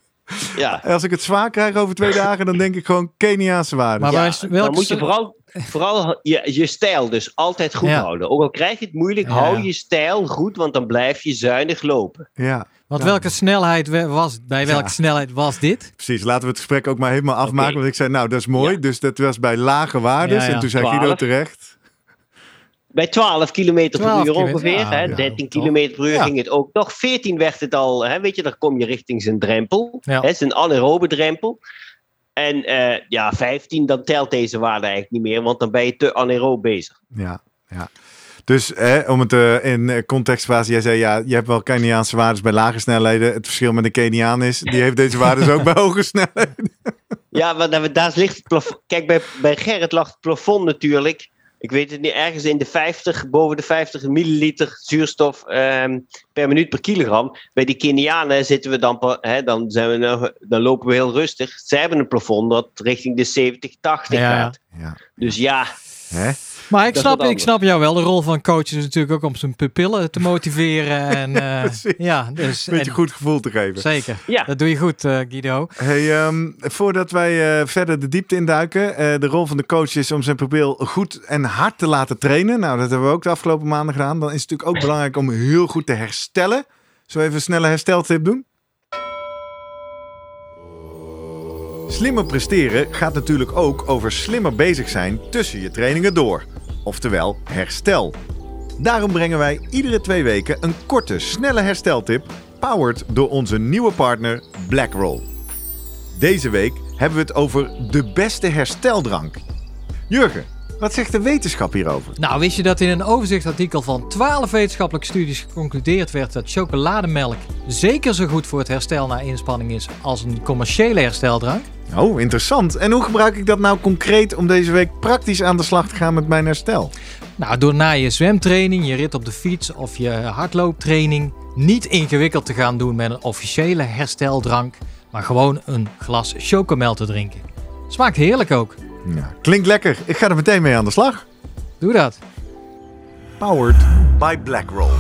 Ja. Als ik het zwaar krijg over twee *laughs* dagen, dan denk ik gewoon Keniaanse waardes. Maar Ja, wij- welke dan moet je vooral, vooral je, je stijl dus altijd goed Ja. houden. Ook al krijg je het moeilijk, Ja. hou je stijl goed, want dan blijf je zuinig lopen. Ja, Want Ja. welke snelheid was, bij welke Ja. snelheid was dit? precies. Laten we het gesprek ook maar helemaal afmaken. Want ik zei, nou, dat is mooi. Ja. Dus dat was bij lage waardes. Ja, ja. En toen zei 12. Guido terecht. Bij 12 km per 12 uur ongeveer. ja, hè, ja, 13 toch? km per uur Ja. ging het ook nog. 14 werd het al. Hè, weet je, dan kom je richting zijn drempel. Ja. Hè, zijn anaerobe drempel. En eh, ja, 15, dan telt deze waarde eigenlijk niet meer. Want dan ben je te anaerob bezig. Ja, ja. Dus hè, om het eh, in eh, context te plaatsen, jij zei ja, je hebt wel Keniaanse waardes bij lage snelheden. Het verschil met een Keniaan is, die heeft deze waardes ook bij hoge snelheden. *laughs* Ja, maar daar, daar ligt het plafond. Kijk, bij, bij Gerrit lag het plafond natuurlijk. Ik weet het niet, ergens in de 50, boven de 50 milliliter zuurstof ehm, per minuut per kilogram. Bij die Kenianen zitten we dan, dan, zijn we nog, dan lopen we heel rustig. Zij hebben een plafond dat richting de 70, 80 Ja. gaat. Ja, Dus ja, hè? Maar ik snap, ik snap jou wel. De rol van coach is natuurlijk ook om zijn pupillen te motiveren. *laughs* En, eh, ja, dus, Een beetje en- goed gevoel te geven. Zeker. Ja. Dat doe je goed, eh, Guido. Hey, ehm, voordat wij eh, verder de diepte induiken, eh de rol van de coach is om zijn pupil goed en hard te laten trainen. Nou, dat hebben we ook de afgelopen maanden gedaan. Dan is het natuurlijk ook belangrijk om heel goed te herstellen. Zullen we even een snelle hersteltip doen? Slimmer presteren gaat natuurlijk ook over slimmer bezig zijn tussen je trainingen door. Oftewel herstel. Daarom brengen wij iedere twee weken een korte, snelle hersteltip, powered door onze nieuwe partner BlackRoll. Deze week hebben we het over de beste hersteldrank. Jurgen, wat zegt de wetenschap hierover? Nou, wist je dat in een overzichtsartikel van 12 wetenschappelijke studies geconcludeerd werd dat chocolademelk zeker zo goed voor het herstel na inspanning is als een commerciële hersteldrank? Oh, interessant. En hoe gebruik ik dat nou concreet om deze week praktisch aan de slag te gaan met mijn herstel? Nou, door na je zwemtraining, je rit op de fiets of je hardlooptraining niet ingewikkeld te gaan doen met een officiële hersteldrank, maar gewoon een glas chocomel te drinken. Smaakt heerlijk ook. Ja, klinkt lekker. Ik ga er meteen mee aan de slag. Doe dat. Powered by BlackRoll.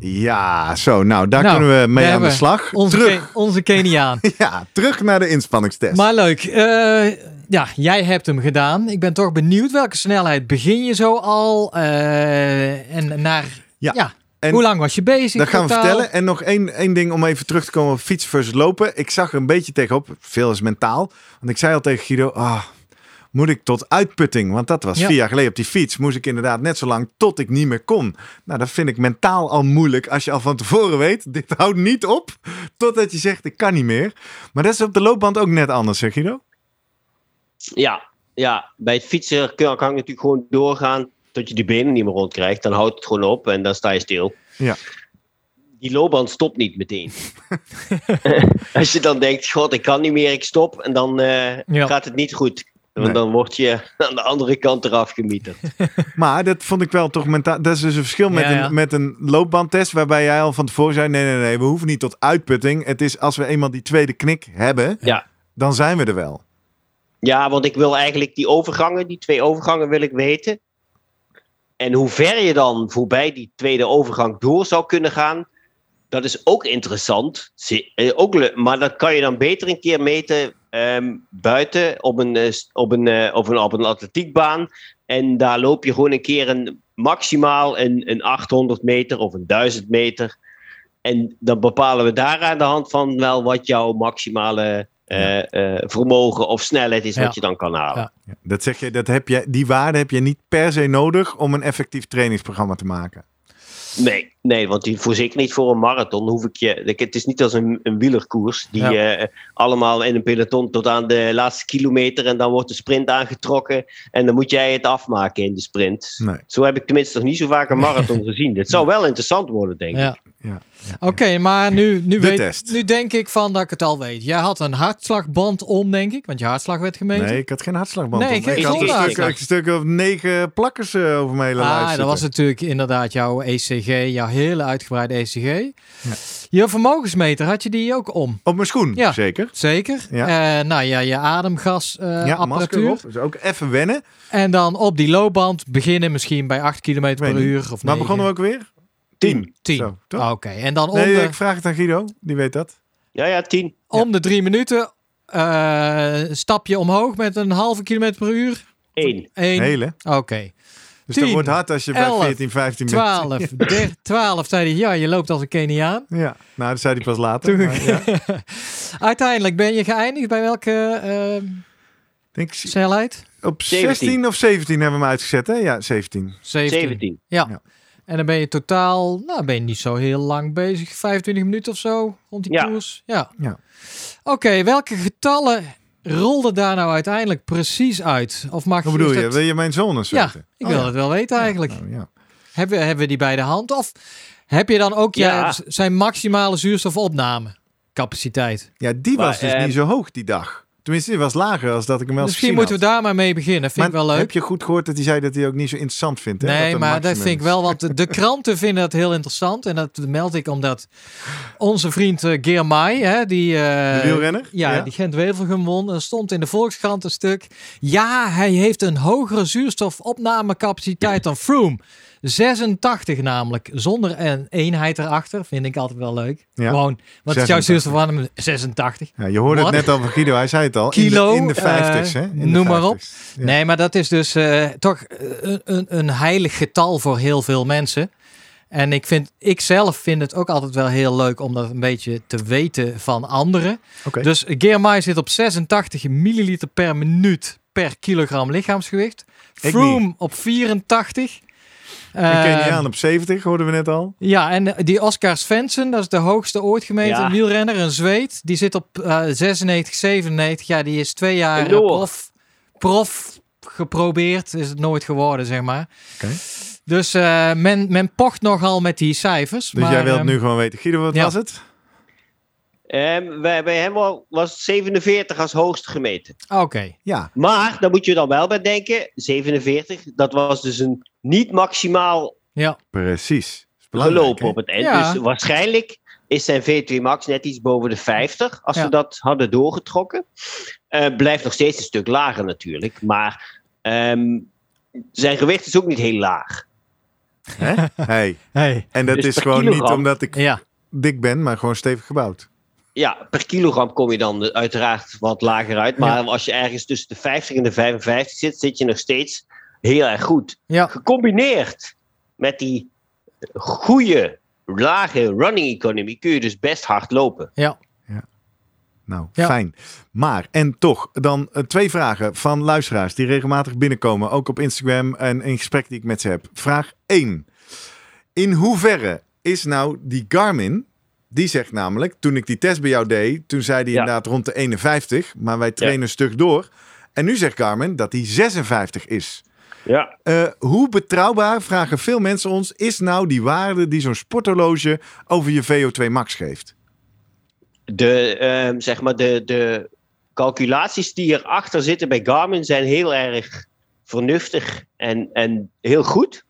Ja, zo. Nou, daar Nou, kunnen we mee we aan de slag. Onze, terug, Ke- onze Keniaan. *laughs* ja, terug naar de inspanningstest. Maar leuk. eh, ja, jij hebt hem gedaan. Ik ben toch benieuwd welke snelheid begin je zo al? eh, en naar... Ja. Ja. En Hoe lang was je bezig? Dat gaan we vertellen. En nog één, één ding om even terug te komen op fietsen versus lopen. Ik zag er een beetje tegenop. Veel is mentaal. Want ik zei al tegen Guido... Ah, moet ik tot uitputting? Want dat was Ja. vier jaar geleden op die fiets. Moest ik inderdaad net zo lang tot ik niet meer kon. Nou, dat vind ik mentaal al moeilijk. Als je al van tevoren weet, *laughs* dit houdt niet op. Totdat je zegt, ik kan niet meer. Maar dat is op de loopband ook net anders, zeg Guido? Ja, ja, bij het fietsen kan, kan je natuurlijk gewoon doorgaan tot je die benen niet meer rondkrijgt. Dan houdt het gewoon op en dan sta je stil. Ja. Die loopband stopt niet meteen. *laughs* Als je dan denkt, god, ik kan niet meer, ik stop. En dan eh, Ja. gaat het niet goed. Want Nee. dan word je aan de andere kant eraf gemieterd. *laughs* Maar dat vond ik wel toch mentaal. Dat is dus een verschil met, Ja, ja. Een, met een loopbandtest. Waarbij jij al van tevoren zei: nee, nee, nee, we hoeven niet tot uitputting. Het is als we eenmaal die tweede knik hebben, Ja. dan zijn we er wel. Ja, want ik wil eigenlijk die overgangen, die twee overgangen wil ik weten. En hoe ver je dan voorbij die tweede overgang door zou kunnen gaan, dat is ook interessant. Eh, Ook maar dat kan je dan beter een keer meten ehm, buiten op een, eh, op, een, eh, op, een, op een atletiekbaan. En daar loop je gewoon een keer een, maximaal een, een 800 meter of een 1000 meter. En dan bepalen we daar aan de hand van wel wat jouw maximale eh, eh, vermogen of snelheid is Ja. wat je dan kan halen. Ja. Dat zeg je, dat heb je, die waarde heb je niet per se nodig om een effectief trainingsprogramma te maken. Nee, nee, want die, voor zeker niet voor een marathon hoef ik je. Het is niet als een, een wielerkoers die Ja. eh, allemaal in een peloton tot aan de laatste kilometer en dan wordt de sprint aangetrokken en dan moet jij het afmaken in de sprint. Nee. Zo heb ik tenminste nog niet zo vaak een marathon *laughs* gezien. Het zou wel interessant worden, denk ik. Ja. Ja. Oké, maar nu, nu, De weet, test. nu denk ik van dat ik het al weet. Jij had een hartslagband om, denk ik, want je hartslag werd gemeten. Nee, ik had geen hartslagband. Nee, om. geen ik had een stuk, een stuk of negen plakkers eh, over mijn hele lijf Ah, zitten. dat was natuurlijk inderdaad jouw ECG, jouw hele uitgebreide ECG. Je vermogensmeter, had je die ook om? Op mijn schoen, Ja. zeker. Zeker. Ja. Eh, nou ja, je ademgasapparatuur. ja, masker op. Dus ook even wennen. en dan op die loopband beginnen misschien bij 8 km per uur. Of Maar begonnen we ook weer? Tien. 10. Zo, toch? Ah, Oké, en dan om, Nee, de, ik vraag het aan Guido. Die weet dat. Ja, ja, tien. om de drie minuten eh, stap je omhoog met een halve kilometer per uur. Eén. Eén. Hele. Oké. Dus 10, dat wordt hard als je bij 11, 14, 15 bent. 12, 13, 12 zei hij, ja, je loopt als een Keniaan. Ja, nou, dat zei hij pas later. Toen- maar ja. *laughs* Uiteindelijk ben je geëindigd bij welke eh, Denk, snelheid? op 17. 16 of 17 hebben we hem uitgezet, hè? Ja, 17. 17. Zeventien. Ja. Ja. En dan ben je totaal, nou ben je niet zo heel lang bezig, 25 minuten of zo rond die Ja. koers. Ja. Ja. Oké, welke getallen rolden daar nou uiteindelijk precies uit? Of mag Wat bedoel je? dat- Wil je mijn zones Ja, weten? ik Oh, wil ja. het wel weten eigenlijk. Nou, ja. Hebben, we- hebben we die bij de hand? Of heb je dan ook Ja. ja. zijn maximale zuurstofopname capaciteit? ja, die Maar, was dus eh, niet zo hoog die dag. Tenminste, die was lager als dat ik hem wel Misschien moeten we daar maar mee beginnen. Vind ik wel leuk. Heb je goed gehoord dat hij zei dat hij ook niet zo interessant vindt? Hè? Nee, maar dat vind ik wel, want de, kranten *laughs* vinden dat heel interessant. En dat meld ik omdat onze vriend uh, Geer Mai, hè, die... eh, De wielrenner? Ja, Ja. die Gent-Wevelgem won. Er stond in de Volkskrant een stuk. Ja, hij heeft een hogere zuurstofopnamecapaciteit dan Froome. 86 namelijk, zonder een eenheid erachter. Vind ik altijd wel leuk. Ja. Gewoon, wat is jouw 86. zuurstofopname? 86. Ja, je hoorde het net al van Guido, hij zei het al. Kilo, in de, in de 50's, eh, hè? In de noem maar op. 50's. Ja. Nee, maar dat is dus eh, toch een, een, een heilig getal voor heel veel mensen. En ik, vind, ik zelf vind het ook altijd wel heel leuk om dat een beetje te weten van anderen. Oké. Dus Geermai zit op 86 milliliter per minuut per kilogram lichaamsgewicht. Froome op 84. Een Eh, Keniaan op 70, hoorden we net al. ja, en die Oscar Svensson, dat is de hoogste ooit gemeten Ja. wielrenner, een Zweed. Die zit op eh 96, 97. Ja, die is twee jaar eh, prof, prof geprobeerd. Is het nooit geworden, zeg maar. Oké. Dus eh, men, men pocht nogal met die cijfers. Dus maar, jij wilt ehm, nu gewoon weten. Guido, wat ja. was het? Ehm, bij, bij hem wa- was het 47 als hoogst gemeten. Oké. Ja, Maar, daar moet je dan wel bij denken, 47, dat was dus een niet maximaal Ja. precies. Gelopen op het eind. Ja. Dus waarschijnlijk is zijn V2 Max net iets boven de 50. Als Ja. we dat hadden doorgetrokken. Eh, blijft nog steeds een stuk lager natuurlijk. Maar ehm, zijn gewicht is ook niet heel laag. Hè? *laughs* Hey. Hey. En dat Dus is gewoon niet omdat ik Ja, dik ben, maar gewoon stevig gebouwd. Ja, per kilogram kom je dan uiteraard wat lager uit. Maar als je ergens tussen de 50 en de 55 zit, zit je nog steeds heel erg goed. ja. Gecombineerd met die goede, lage running economy kun je dus best hard lopen. ja. Nou, Ja. fijn. Maar, en toch, dan eh, twee vragen van luisteraars die regelmatig binnenkomen. Ook op Instagram en in gesprek die ik met ze heb. Vraag 1. In hoeverre is nou die Garmin, die zegt namelijk, toen ik die test bij jou deed, toen zei die Ja. inderdaad rond de 51, maar wij trainen een stuk door. En nu zegt Garmin dat die 56 is. Ja. Eh, hoe betrouwbaar, vragen veel mensen ons, is nou die waarde die zo'n sporthorloge over je VO2 max geeft? De, ehm, zeg maar de, de calculaties die erachter zitten bij Garmin zijn heel erg vernuftig en, en heel goed.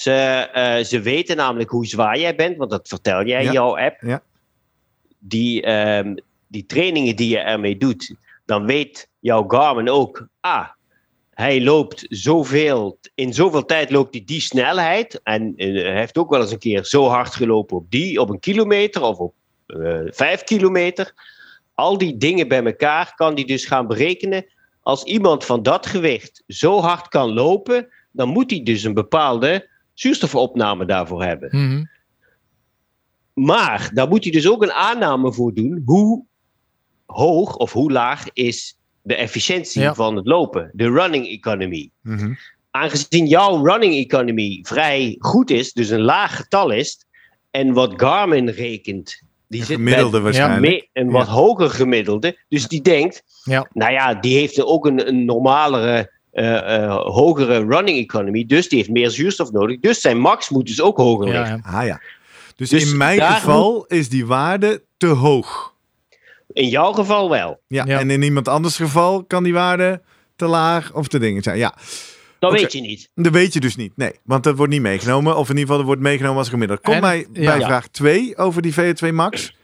Ze, eh, ze weten namelijk hoe zwaar jij bent, want dat vertel jij Ja. in jouw app. Ja. Die, ehm, die trainingen die je ermee doet, dan weet jouw Garmin ook, ah, hij loopt zoveel, in zoveel tijd loopt hij die snelheid. En eh, hij heeft ook wel eens een keer zo hard gelopen op die, op een kilometer of op eh, vijf kilometer. Al die dingen bij elkaar kan hij dus gaan berekenen. Als iemand van dat gewicht zo hard kan lopen, dan moet hij dus een bepaalde zuurstofopname daarvoor hebben. Mhm. Maar daar moet hij dus ook een aanname voor doen. Hoe hoog of hoe laag is de efficiëntie Ja. van het lopen, de running economy. Mhm. Aangezien jouw running economy vrij goed is, dus een laag getal is, en wat Garmin rekent, die Een zit gemiddelde bij waarschijnlijk. een wat Ja. hoger gemiddelde. Dus die denkt, Ja. nou ja, die heeft ook een, een normalere, hogere running economy, dus die heeft meer zuurstof nodig. Dus zijn max moet dus ook hoger Ja, liggen. ja. Ah ja. Dus, Dus in mijn daar geval is die waarde te hoog. In jouw geval wel. Ja, Ja. En in iemand anders geval kan die waarde te laag of te dingen zijn. Ja, Dat weet je niet. dat weet je dus niet. Nee, want dat wordt niet meegenomen. Of in ieder geval, dat wordt meegenomen als gemiddeld. Kom En- bij, ja. bij Ja. vraag 2 over die VO2 max.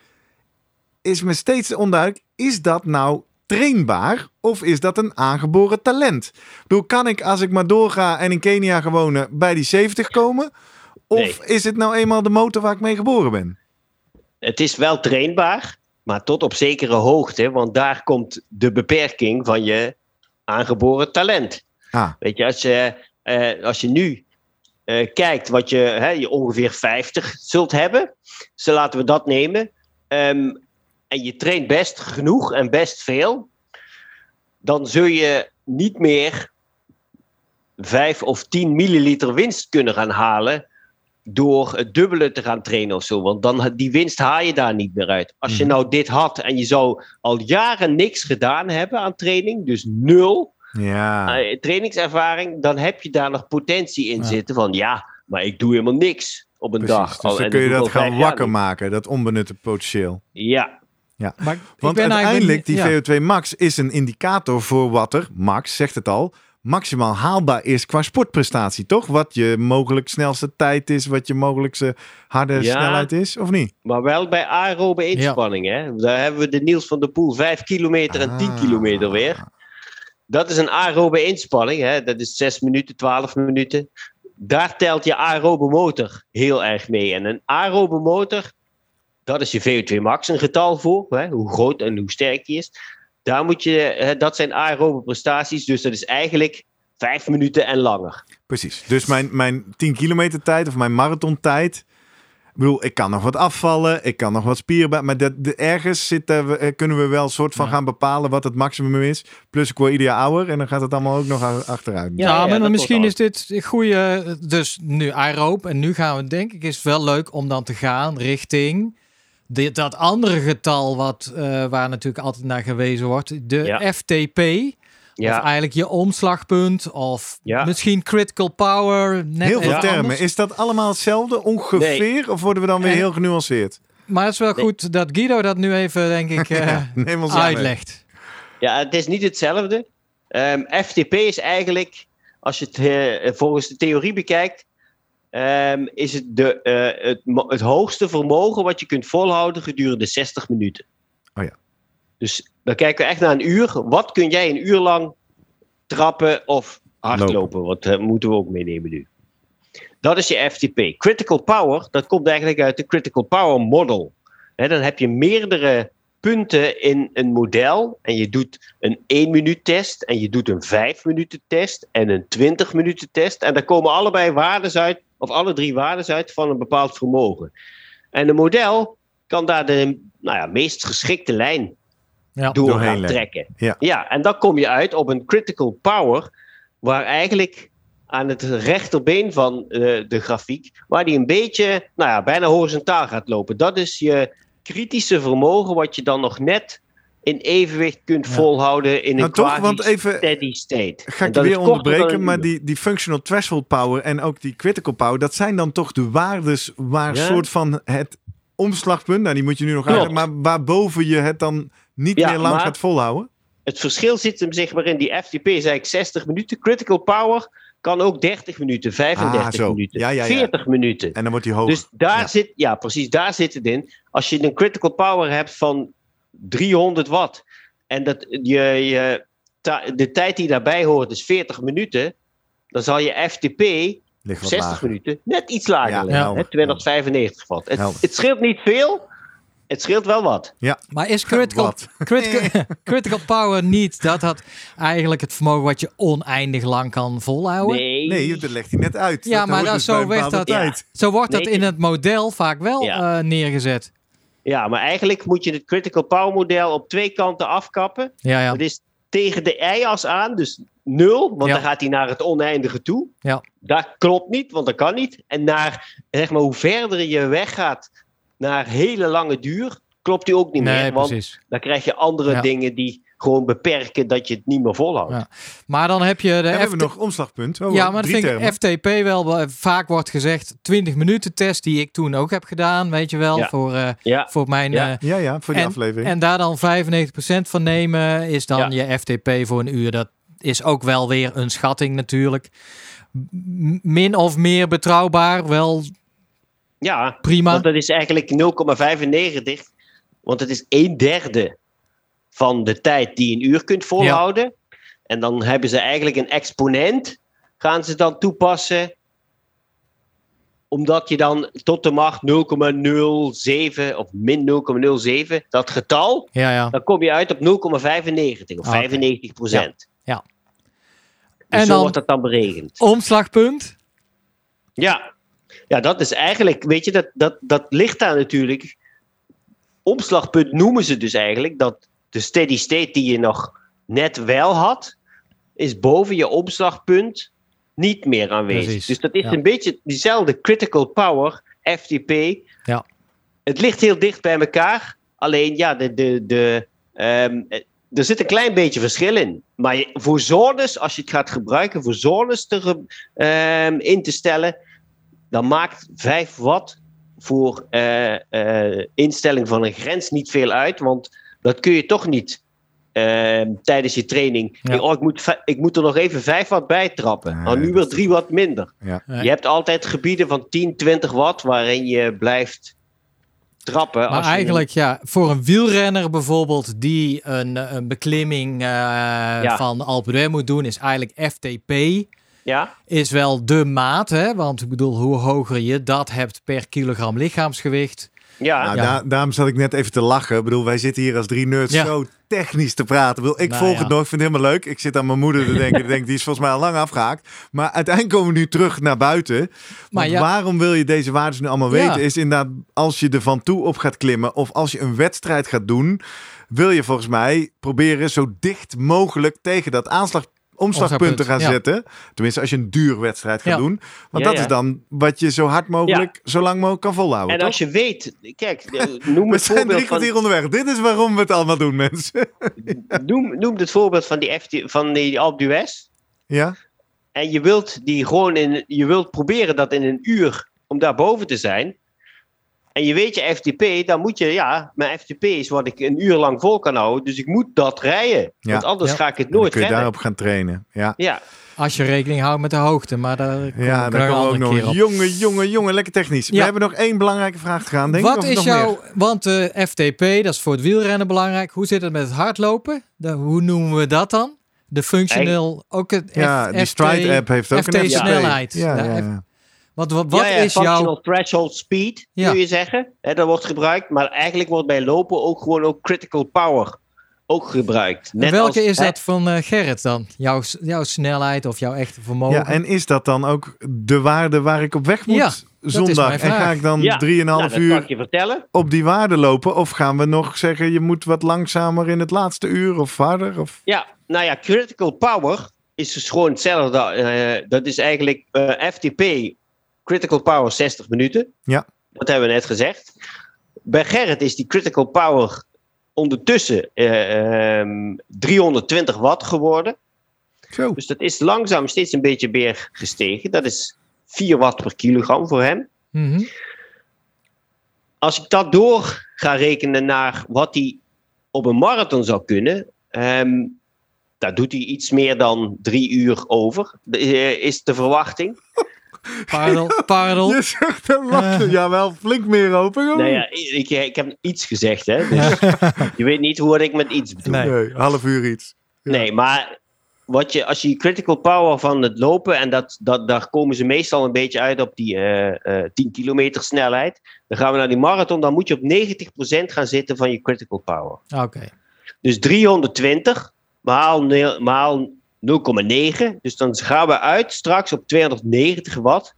Is me steeds onduidelijk, is dat nou trainbaar of is dat een aangeboren talent? Ik bedoel, kan ik als ik maar doorga en in Kenia ga wonen bij die 70 komen? Of is het nou eenmaal de motor waar ik mee geboren ben? Het is wel trainbaar, maar tot op zekere hoogte, want daar komt de beperking van je aangeboren talent. Ah, Weet je, als je, eh, als je nu eh, kijkt wat je, hè, je ongeveer 50 zult hebben, zo laten we dat nemen, ehm, en je traint best genoeg en best veel, dan zul je niet meer 5 of 10 milliliter winst kunnen gaan halen door het dubbele te gaan trainen of zo. Want dan, die winst haal je daar niet meer uit. Als je Mhm. nou dit had en je zou al jaren niks gedaan hebben aan training, dus nul, ja. eh, trainingservaring, dan heb je daar nog potentie in Ja. zitten van ja, maar ik doe helemaal niks op een Precies. dag. Dus Al- dan kun je dat gaan wakker maken, dat onbenutte potentieel. Ja, Maar ik Want ben eigenlijk uiteindelijk, die benieuwd- ja. VO2 max is een indicator voor wat er, max zegt het al, maximaal haalbaar is qua sportprestatie, toch? Wat je mogelijk snelste tijd is, wat je mogelijkste harde Ja. snelheid is, of niet? maar wel bij aerobe inspanning. Hè? Daar hebben we de Niels van der Poel 5 kilometer en 10 Ah. kilometer weer. Dat is een aerobe inspanning. Hè? Dat is 6 minuten, 12 minuten. Daar telt je aerobe motor heel erg mee. En een aerobe motor, dat is je VO2 max een getal voor. Hè? Hoe groot en hoe sterk die is. Daar moet je, hè, dat zijn aerobe prestaties. Dus dat is eigenlijk 5 minuten en langer. Precies. Dus mijn, mijn 10 kilometer tijd of mijn marathontijd. Ik bedoel, ik kan nog wat afvallen, ik kan nog wat spieren bij, maar dat, de, ergens zitten we, eh, kunnen we wel een soort van Ja. gaan bepalen wat het maximum is. Plus ik word ieder jaar ouder en dan gaat het allemaal ook nog achteruit. Ja, Ja, ja, maar misschien is dit een goede. Dus nu aeroop. En nu gaan we, denk ik, is het wel leuk om dan te gaan richting. Dit, dat andere getal, wat, eh, waar natuurlijk altijd naar gewezen wordt, de Ja. FTP. Of eigenlijk je omslagpunt, of Ja. misschien critical power. Net Heel veel termen. anders. Is dat allemaal hetzelfde ongeveer? Of worden we dan weer En- heel genuanceerd? Maar het is wel Nee. goed dat Guido dat nu even, denk ik, *laughs* eh, uitlegt. Ja, het is niet hetzelfde. Ehm, FTP is eigenlijk, als je het eh, volgens de theorie bekijkt, ehm, is het, de, eh, het, het hoogste vermogen wat je kunt volhouden gedurende 60 minuten. Oh ja. Dus dan kijken we echt naar een uur. Wat kun jij een uur lang trappen of hardlopen? Wat eh, moeten we ook meenemen nu? Dat is je FTP. Critical power, dat komt eigenlijk uit de critical power model. Dan heb je meerdere punten in een model. En je doet een 1 minuut test. En je doet een 5 minuten test. En een 20 minuten test. En daar komen allebei waarden uit. Of alle drie waarden uit van een bepaald vermogen. En een model kan daar de nou ja, meest geschikte lijn Ja. door Doorheen gaan trekken. Ja. ja, en dan kom je uit op een critical power. Waar eigenlijk aan het rechterbeen van eh, de grafiek. Waar die een beetje, nou ja, bijna horizontaal gaat lopen. Dat is je kritische vermogen. Wat je dan nog net in evenwicht kunt volhouden in Nou een toch, want even steady state. ga ik weer onderbreken, maar die, die functional threshold power en ook die critical power, dat zijn dan toch de waardes waar Ja. soort van het omslagpunt, nou die moet je nu nog uitleggen, maar waarboven je het dan niet Ja, meer lang maar- gaat volhouden? Het verschil zit hem zeg maar in die FTP is eigenlijk 60 minuten. Critical power kan ook 30 minuten, 35 Ah, minuten, Ja, ja, ja. 40 minuten. En dan wordt die hoger. Dus daar zit, ja, precies, daar zit het in. Als je een critical power hebt van 300 watt en dat je, je ta- de tijd die daarbij hoort is 40 minuten, dan zal je FTP Ligt wat 60 lager. minuten net iets lager Ja, liggen. helder. hè, 295 watt. Het, het scheelt niet veel, het scheelt wel wat. Maar is critical, *laughs* critical, *laughs* critical power niet dat dat eigenlijk het vermogen wat je oneindig lang kan volhouden? Nee, Nee, dat legt hij net uit. Ja, maar hoort dat- dus zo werd dat- tijd. Zo wordt dat in het model vaak wel Ja. eh, neergezet. Ja, maar eigenlijk moet je het critical power model op twee kanten afkappen. Ja, ja. Dat is tegen de y-as aan, dus nul, want Ja. dan gaat hij naar het oneindige toe. Ja. Dat klopt niet, want dat kan niet. En naar, zeg maar, hoe verder je weggaat naar hele lange duur, klopt hij ook niet Nee, meer. Want precies. dan krijg je andere Ja. dingen die gewoon beperken dat je het niet meer volhoudt. Ja. Maar dan heb je de hebben nog omslagpunt. Oh, Ja, maar dat vind ik. FTP wel. Vaak wordt gezegd 20 minuten test die ik toen ook heb gedaan, weet je wel, Ja. voor, eh, Ja, voor mijn... Ja. eh, Ja, ja, voor die en, aflevering. en daar dan 95% van nemen is dan Ja. je FTP voor een uur. Dat is ook wel weer een schatting natuurlijk. M- Min of meer betrouwbaar, wel ja prima. want dat is eigenlijk 0,95, want het is een derde van de tijd die een uur kunt volhouden. En dan hebben ze eigenlijk een exponent, gaan ze dan toepassen, omdat je dan tot de macht 0,07 of min 0,07, dat getal, Ja, ja. dan kom je uit op 0,95 of Ah, oké. 95 procent. Ja. Dus En zo dan- wordt dat dan berekend. Omslagpunt. Ja. ja, dat is eigenlijk, weet je, dat, dat, dat ligt daar natuurlijk. Omslagpunt noemen ze dus eigenlijk dat de steady state die je nog net wel had, is boven je omslagpunt niet meer aanwezig. Precies, Dus dat is ja. een beetje diezelfde critical power, FTP. Ja. Het ligt heel dicht bij elkaar, alleen ja, de, de, de, ehm, er zit een klein beetje verschil in. Maar voor zones, als je het gaat gebruiken, voor zones te, ehm, in te stellen, dan maakt 5 watt voor eh, eh, instelling van een grens niet veel uit. Want dat kun je toch niet ehm, tijdens je training. Ja. Oh, ik, moet, ik moet er nog even 5 watt bij trappen. Nee, Nou, nu weer 3 watt minder. Ja. Nee. Je hebt altijd gebieden van 10, 20 watt waarin je blijft trappen. Maar als je eigenlijk, ja, voor een wielrenner bijvoorbeeld die een, een beklimming eh, van Alpe d'Huez moet doen, is eigenlijk FTP. ja, Is wel de maat, hè? Want ik bedoel, hoe hoger je dat hebt per kilogram lichaamsgewicht. Ja. Nou, Ja. daarom zat ik net even te lachen. Ik bedoel, wij zitten hier als drie nerds Ja. zo technisch te praten. Ik, bedoel, ik Nou, volg ja. het nog, ik vind het helemaal leuk. Ik zit aan mijn moeder te denken. ik denk, die is volgens mij al lang afgehaakt. Maar uiteindelijk komen we nu terug naar buiten. Maar Maar ja- waarom wil je deze waarden nu allemaal Ja. weten? Is inderdaad, als je er van toe op gaat klimmen... of als je een wedstrijd gaat doen... wil je volgens mij proberen zo dicht mogelijk tegen dat aanslag... Omslagpunt te gaan ja. zetten. Tenminste, als je een duur wedstrijd gaat Ja. doen. Want Ja, dat ja. is dan wat je zo hard mogelijk, zo lang mogelijk kan volhouden. En toch? als je weet, kijk, eh, noem *laughs* We het zijn drie van, kwartier onderweg. Dit is waarom we het allemaal doen, mensen. *laughs* noem, noem het voorbeeld van die, FT, van die Alpe d'Huez. Ja? En je wilt die gewoon in, je wilt proberen dat in een uur om daar boven te zijn. En je weet je FTP, dan moet je, ja, mijn FTP is wat ik een uur lang vol kan houden. Dus ik moet dat rijden. Ja. Want anders Ja. ga ik het En dan nooit kun je redden. daarop gaan trainen. Ja, Ja, Als je rekening houdt met de hoogte. Maar daar kom ja daar komen we ook nog. op. Jongen, jongen, jongen, lekker technisch. We hebben nog één belangrijke vraag te gaan, denk. Wat is nog jouw, meer? want de FTP, dat is voor het wielrennen belangrijk. Hoe zit het met het hardlopen? De, hoe noemen we dat dan? De functioneel, ook het Ja, F- die FT Stride-app heeft ook FT een FTP. snelheid. Ja. Wat, wat, wat ja, ja, is functional jouw... threshold speed, Ja. kun je zeggen. Hè, dat wordt gebruikt. Maar eigenlijk wordt bij lopen ook gewoon ook critical power ook gebruikt. En Net welke als- is hè, dat van eh, Gerrit dan? Jouw, jouw snelheid of jouw echte vermogen? Ja, en is dat dan ook de waarde waar ik op weg moet Ja, zondag? En ga ik dan Ja, 3,5 nou, dat kan uur ik je vertellen. op die waarde lopen? Of gaan we nog zeggen, je moet wat langzamer in het laatste uur of harder? Of... Ja, nou ja, critical power is dus gewoon hetzelfde. eh, dat is eigenlijk eh, FTP, critical power 60 minuten. Ja. Dat hebben we net gezegd. Bij Gerrit is die critical power ondertussen eh, ehm, 320 watt geworden. Zo. Dus dat is langzaam steeds een beetje meer gestegen. Dat is 4 watt per kilogram voor hem. Mhm. Als ik dat door ga rekenen naar wat hij op een marathon zou kunnen, ehm daar doet hij iets meer dan drie uur over, eh, is de verwachting. *laughs* Pardon, *laughs* pardon. Je zegt een lachen. Ja, wel flink meer open. hoor. Nou ja, ik, ik heb iets gezegd, hè? Dus *laughs* je weet niet hoe ik met iets bedoel. Nee. Nee, half uur iets. Ja. Nee, maar wat je, als je critical power van het lopen, en dat, dat, daar komen ze meestal een beetje uit op die eh, eh, 10 kilometer snelheid. Dan gaan we naar die marathon, dan moet je op 90% gaan zitten van je critical power. Oké. Dus 320 maal, maal 0,9. Dus dan gaan we uit straks op 290 watt.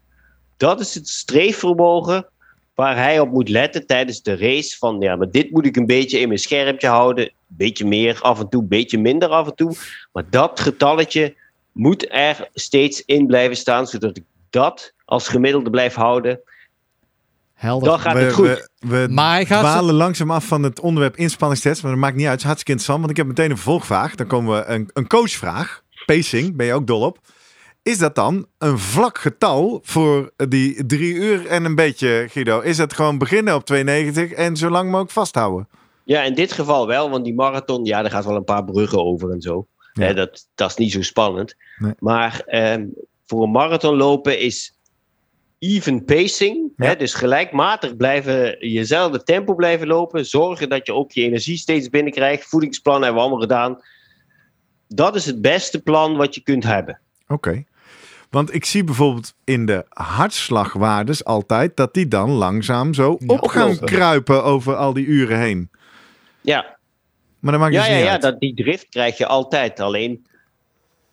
Dat is het streefvermogen waar hij op moet letten tijdens de race. Van ja, maar dit moet ik een beetje in mijn schermpje houden. Een beetje meer af en toe, een beetje minder af en toe. Maar dat getalletje moet er steeds in blijven staan, zodat ik dat als gemiddelde blijf houden. Helder. Dan gaat we, het goed. We, we Maar hij gaat dwalen langzaam af van het onderwerp inspanningstest. Maar dat maakt niet uit. Het is hartstikke interessant. Want ik heb meteen een vervolgvraag. Dan komen we een, een coachvraag. Pacing, ben je ook dol op. Is dat dan een vlak getal voor die drie uur en een beetje, Guido? Is het gewoon beginnen op 2,90 en zo lang mogelijk vasthouden? Ja, in dit geval wel, want die marathon, ja, daar gaat wel een paar bruggen over en zo. Ja. Dat, dat is niet zo spannend. Nee. Maar ehm, voor een marathon lopen is even pacing. Ja. Hè, dus gelijkmatig blijven, jezelfde tempo blijven lopen. Zorgen dat je ook je energie steeds binnenkrijgt. Voedingsplan hebben we allemaal gedaan. Dat is het beste plan wat je kunt hebben. Oké. Want ik zie bijvoorbeeld in de hartslagwaardes altijd dat die dan langzaam zo Ja. op gaan Oplopen. kruipen over al die uren heen. Ja, Maar dat maakt ja, dus ja, ja uit. dat, die drift krijg je altijd. Alleen,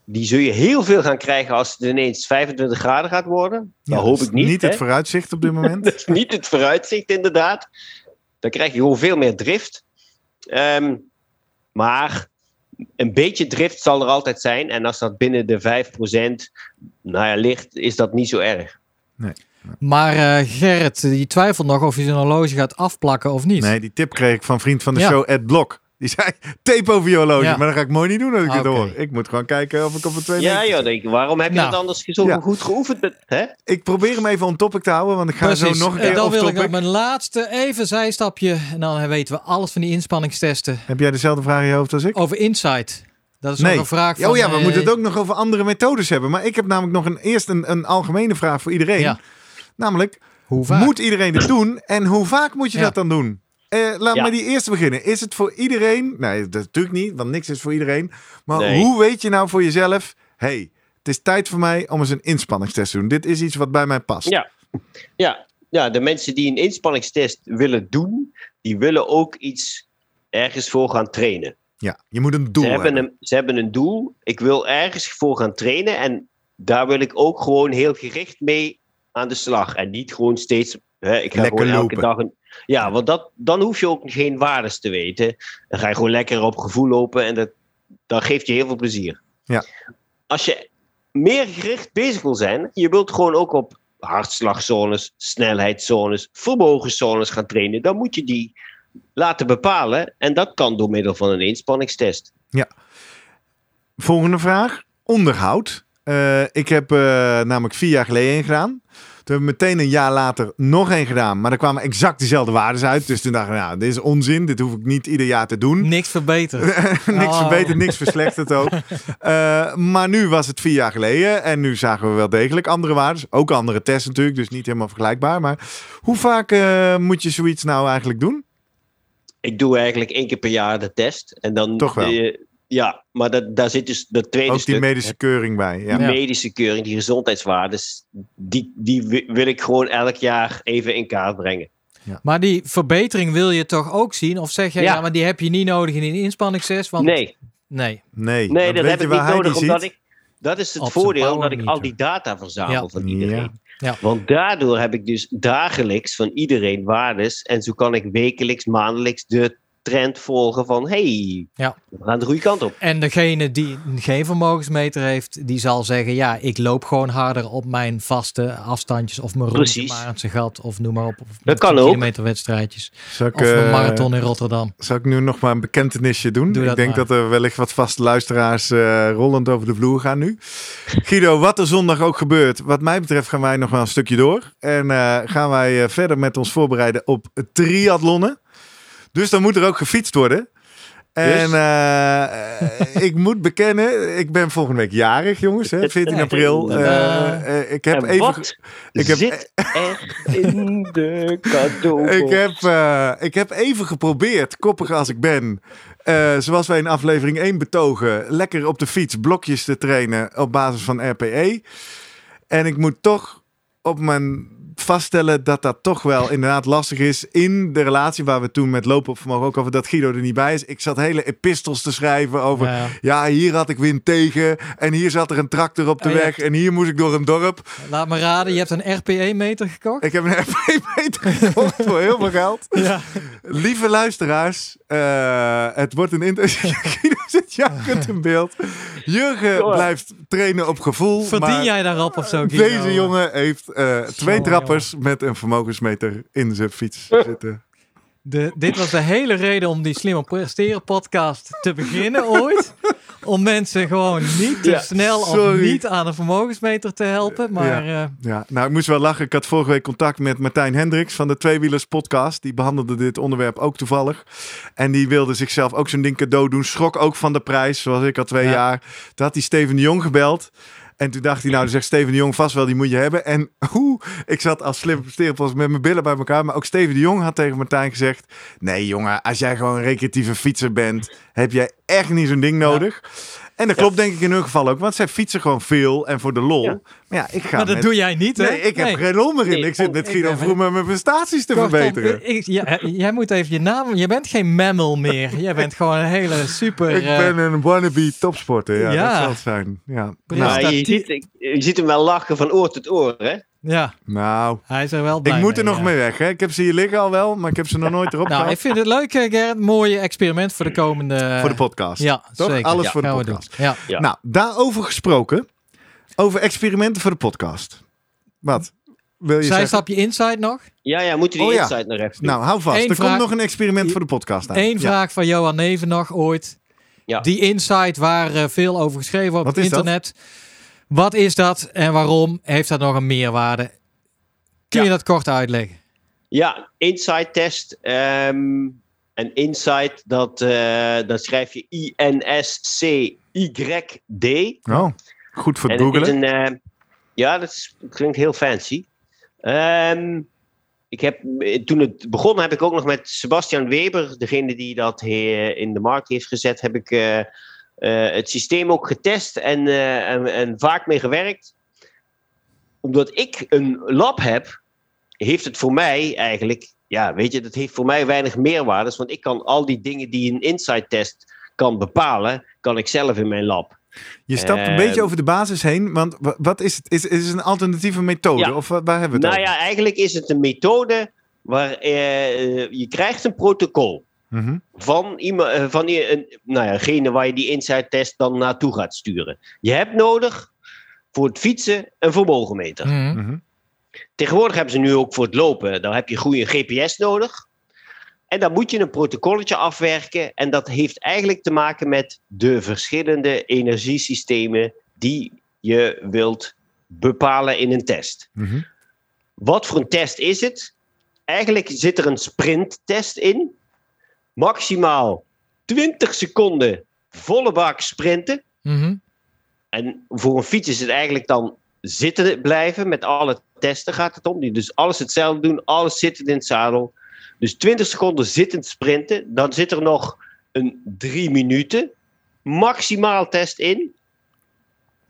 die zul je heel veel gaan krijgen als het ineens 25 graden gaat worden. Dat Ja, hoop ik niet. Niet hè. het vooruitzicht op dit *laughs* moment. Dat is niet het vooruitzicht, inderdaad. Dan krijg je gewoon veel meer drift. Ehm, maar een beetje drift zal er altijd zijn. En als dat binnen de 5% nou ja, ligt, is dat niet zo erg. Maar eh, Gerrit, die twijfelt nog of je zijn horloge gaat afplakken of niet. Nee, die tip kreeg ik van vriend van de Ja. show, Ed Blok. Die zei, tape over je horloge. Ja. Maar dat ga ik mooi niet doen als ik Ah, het oké. hoor. Ik moet gewoon kijken of ik op een 2 Ja, ja denk ik, waarom heb je Nou. dat anders zo Ja. goed geoefend? met- Hè? Ik probeer hem even on topic te houden, want ik ga Precies. zo nog een En keer dan off wil ik op mijn laatste even zijstapje. En dan weten we alles van die inspanningstesten. Heb jij dezelfde vraag in je hoofd als ik? Over Insight. Dat is nee. nog een vraag van... oh ja, we eh, moeten het ook nog over andere methodes hebben. Maar ik heb namelijk nog een, eerst een, een algemene vraag voor iedereen. Ja. Namelijk, Hoe vaak? moet iedereen dit doen en hoe vaak moet je Ja. dat dan doen? Eh, laat Ja. me die eerste beginnen. Is het voor iedereen? Nee, dat natuurlijk niet, want niks is voor iedereen. Maar Nee. hoe weet je nou voor jezelf, hey, het is tijd voor mij om eens een inspanningstest te doen. Dit is iets wat bij mij past. Ja. Ja. ja, de mensen die een inspanningstest willen doen, die willen ook iets ergens voor gaan trainen. Ja, je moet een doel ze, hebben hebben. een, ze hebben een doel. Ik wil ergens voor gaan trainen. En daar wil ik ook gewoon heel gericht mee aan de slag. En niet gewoon steeds. Hè, ik ga Lekker gewoon elke dag een. Ja, want dat, dan hoef je ook geen waardes te weten. Dan ga je gewoon lekker op gevoel lopen. En dat, dat geeft je heel veel plezier. Ja. Als je meer gericht bezig wil zijn. Je wilt gewoon ook op hartslagzones, snelheidszones, vermogenszones gaan trainen. Dan moet je die laten bepalen. En dat kan door middel van een inspanningstest. Volgende vraag. Onderhoud. Eh, ik heb eh, namelijk vier jaar geleden een gedaan. Toen hebben we meteen een jaar later nog één gedaan. Maar er kwamen exact dezelfde waarden uit. Dus toen dacht ik, nou, dit is onzin. Dit hoef ik niet ieder jaar te doen. Niks verbeterd. *laughs* niks Oh. verbeterd, niks verslechterd ook. *laughs* Eh, maar nu was het vier jaar geleden. En nu zagen we wel degelijk andere waarden. Ook andere tests natuurlijk. Dus niet helemaal vergelijkbaar. Maar hoe vaak eh, moet je zoiets nou eigenlijk doen? Ik doe eigenlijk één keer per jaar de test. En dan, Toch wel? eh, ja, maar dat, daar zit dus dat tweede Ook die stuk. medische keuring bij. Ja. de Ja. medische keuring, die gezondheidswaardes, die, die wi- wil ik gewoon elk jaar even in kaart brengen. Maar die verbetering wil je toch ook zien? Of zeg jij, ja, Ja. maar die heb je niet nodig in een inspanningstest? Want... Nee, Nee. Nee, nee dat weet heb je ik waar niet nodig, die omdat ziet? ik... Dat is het Op voordeel, dat ik al die data verzamel Ja. van iedereen. Ja. Want daardoor heb ik dus dagelijks van iedereen waardes. En zo kan ik wekelijks, maandelijks de trend volgen van... hey, Ja. we gaan de goede kant op. En degene die geen vermogensmeter heeft, die zal zeggen: Ja, ik loop gewoon harder op mijn vaste afstandjes. Of mijn Precies. Maartse gat. Of noem maar op. Of Dat kan ook. kilometerwedstrijdjes. Zal ik, Of een eh, marathon in Rotterdam. Zal ik nu nog maar een bekentenisje doen? Doe ik dat denk maar. dat er wellicht wat vaste luisteraars eh, rollend over de vloer gaan nu. Guido, wat er zondag ook gebeurt, wat mij betreft gaan wij nog wel een stukje door. En eh, gaan wij verder met ons voorbereiden op triathlonnen. Dus dan moet er ook gefietst worden. En Dus? eh, eh, ik moet bekennen, ik ben volgende week jarig, jongens. Hè, 14 april. Eh, ik heb en even ik heb- zit er in de cadeau? Ik heb, ik heb even geprobeerd, koppig als ik ben, zoals wij in aflevering 1 betogen, lekker op de fiets blokjes te trainen op basis van RPE. En ik moet toch op mijn vaststellen dat dat toch wel inderdaad lastig is in de relatie waar we toen met lopen op vermogen ook over dat Guido er niet bij is. Ik zat hele epistels te schrijven over Ja. ja, hier had ik wind tegen en hier zat er een tractor op de Oh, weg en hier moest ik door een dorp. Laat me raden, je hebt een RPE-meter gekocht? Ik heb een RPE-meter gekocht voor heel veel geld. *laughs* Ja. Lieve luisteraars, eh, het wordt een interview. *laughs* Guido zit jankend in beeld. Jurgen blijft trainen op gevoel. Verdien maar jij daarop of zo? Guido? Deze jongen heeft eh, twee Jongen, met een vermogensmeter in zijn fiets *laughs* zitten. De, dit was de hele reden om die Slimmer Presteren podcast te beginnen *laughs* ooit. Om mensen gewoon niet te Ja, snel of niet aan een vermogensmeter te helpen. Maar eh, Ja, nou, ik moest wel lachen. Ik had vorige week contact met Martijn Hendricks van de Tweewielers podcast. Die behandelde dit onderwerp ook toevallig. En die wilde zichzelf ook zo'n ding cadeau doen. Schrok ook van de prijs, zoals ik al twee Ja. jaar. Toen had hij Steven de Jong gebeld. En toen dacht hij, nou, dan zegt Steven de Jong vast wel, die moet je hebben. En *laughs* hoe, ik zat als slim sterenpost met mijn billen bij elkaar. Maar ook Steven de Jong had tegen Martijn gezegd... Nee, jongen, als jij gewoon een recreatieve fietser bent... heb jij echt niet zo'n ding nodig. En dat klopt denk ik in hun geval ook. Want zij fietsen gewoon veel en voor de lol. Ja. Maar ja, ik ga maar dat met- doe jij niet, hè? Nee, ik heb geen lol meer in. Nee, ik zit oh, met Guido Vroemen mijn prestaties te Kortom, verbeteren. ik- ja, jij moet even je naam... Je bent geen mammal meer. Jij bent gewoon een hele super... Ik eh, ben een wannabe topsporter. Ja, Ja. dat zal het zijn. Ja. Nou, ziet, je ziet hem wel lachen van oor tot oor, hè? Ja, nou, hij is er wel blij ik moet er mee, nog ja. mee weg. Hè. Ik heb ze hier liggen al wel, maar ik heb ze nog nooit erop Nou, gehad. ik vind het leuk, eh, Gerrit. Mooie experiment voor de komende... Voor de podcast. Ja, Toch? zeker. Alles Ja, voor de podcast. Ja. Ja. Nou, daarover gesproken. Over experimenten voor de podcast. Wat? Wil je zeggen? Zijstapje Inside nog. Ja, ja, moeten die Oh ja. insight nog even doen. Nou, hou vast. Eén er vraag- komt nog een experiment voor de podcast aan. Eén Ja. vraag van Johan Neven nog ooit. Ja. Die Insight waar eh, veel over geschreven wordt op Wat is dat? Wat is dat en waarom? Heeft dat nog een meerwaarde? Kun je Ja. dat kort uitleggen? Ja, insight test. ehm en insight, dat, eh, dat schrijf je I-N-S-C-Y-D. Oh, goed voor het En het is googelen. een, eh, ja, dat is- klinkt heel fancy. Ehm, ik heb, toen het begon heb ik ook nog met Sebastian Weber, degene die dat he- in de markt heeft gezet, heb ik eh, eh, het systeem ook getest en, eh, en, en vaak mee gewerkt. Omdat ik een lab heb, heeft het voor mij eigenlijk, ja, weet je, dat heeft voor mij weinig meerwaardes, want ik kan al die dingen die een insight test kan bepalen, kan ik zelf in mijn lab. Je stapt een eh, beetje over de basis heen, want wa- wat is het? Is, is het een alternatieve methode? Ja. Of wa- waar hebben we het Nou over? ja, eigenlijk is het een methode waar eh, je krijgt een protocol Mhm. van iemand, eh, van een, nou ja, degene waar je die insight test dan naartoe gaat sturen. Je hebt nodig voor het fietsen een vermogenmeter. Mhm. Mhm. Tegenwoordig hebben ze nu ook voor het lopen, dan heb je goede GPS nodig. En dan moet je een protocolletje afwerken. En dat heeft eigenlijk te maken met de verschillende energiesystemen die je wilt bepalen in een test. Mhm. Wat voor een test is het? Eigenlijk zit er een sprinttest in. Maximaal 20 seconden volle bak sprinten. Mhm. En voor een fiets is het eigenlijk dan zitten blijven. Met alle testen gaat het om. Die dus alles hetzelfde doen. Alles zitten in het zadel. Dus 20 seconden zittend sprinten. Dan zit er nog een drie minuten maximaal test in.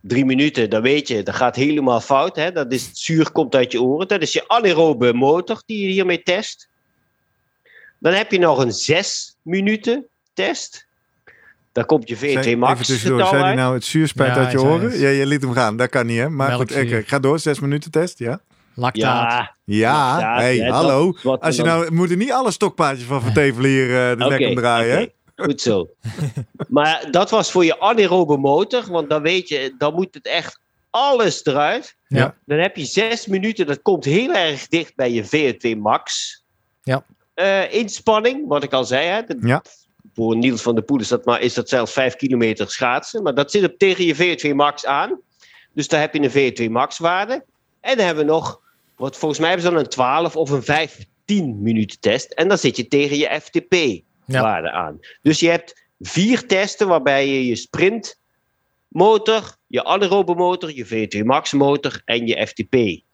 Drie minuten, dan weet je, dat gaat helemaal fout. Hè? Dat is, het zuur komt uit je oren. Dat is je anaerobe motor die je hiermee test. Dan heb je nog een zes minuten test. Daar komt je VT Max Even tussendoor, zei hij nou het zuurspijt Ja, uit je hij zei oren? het. Ja, je liet hem gaan. Dat kan niet, hè? Maar goed, ik, ga door. Zes minuten test, ja? Lactaat. Ja, hey, ja, hallo. dat- Als je dan- nou, we moeten niet alle stokpaardjes van Vertevelen *laughs* hier eh, de nek Oké, omdraaien, hè? oké. Goed zo. *laughs* maar dat was voor je anaerobe motor, want dan weet je, dan moet het echt alles eruit. Ja. Dan heb je zes minuten, dat komt heel erg dicht bij je VO2 max. Ja. Eh, inspanning, wat ik al zei. Hè, de- Ja. Voor Niels van der Poel is dat, maar, is dat zelfs vijf kilometer schaatsen. Maar dat zit op tegen je VO2 max aan. Dus daar heb je een VO2 max waarde. En dan hebben we nog, wat volgens mij hebben ze dan een 12 of een 15 minuten test. En dan zit je tegen je FTP Ja. waarde aan. Dus je hebt vier testen waarbij je je sprintmotor, je anaerobe motor, je VO2 max motor en je FTP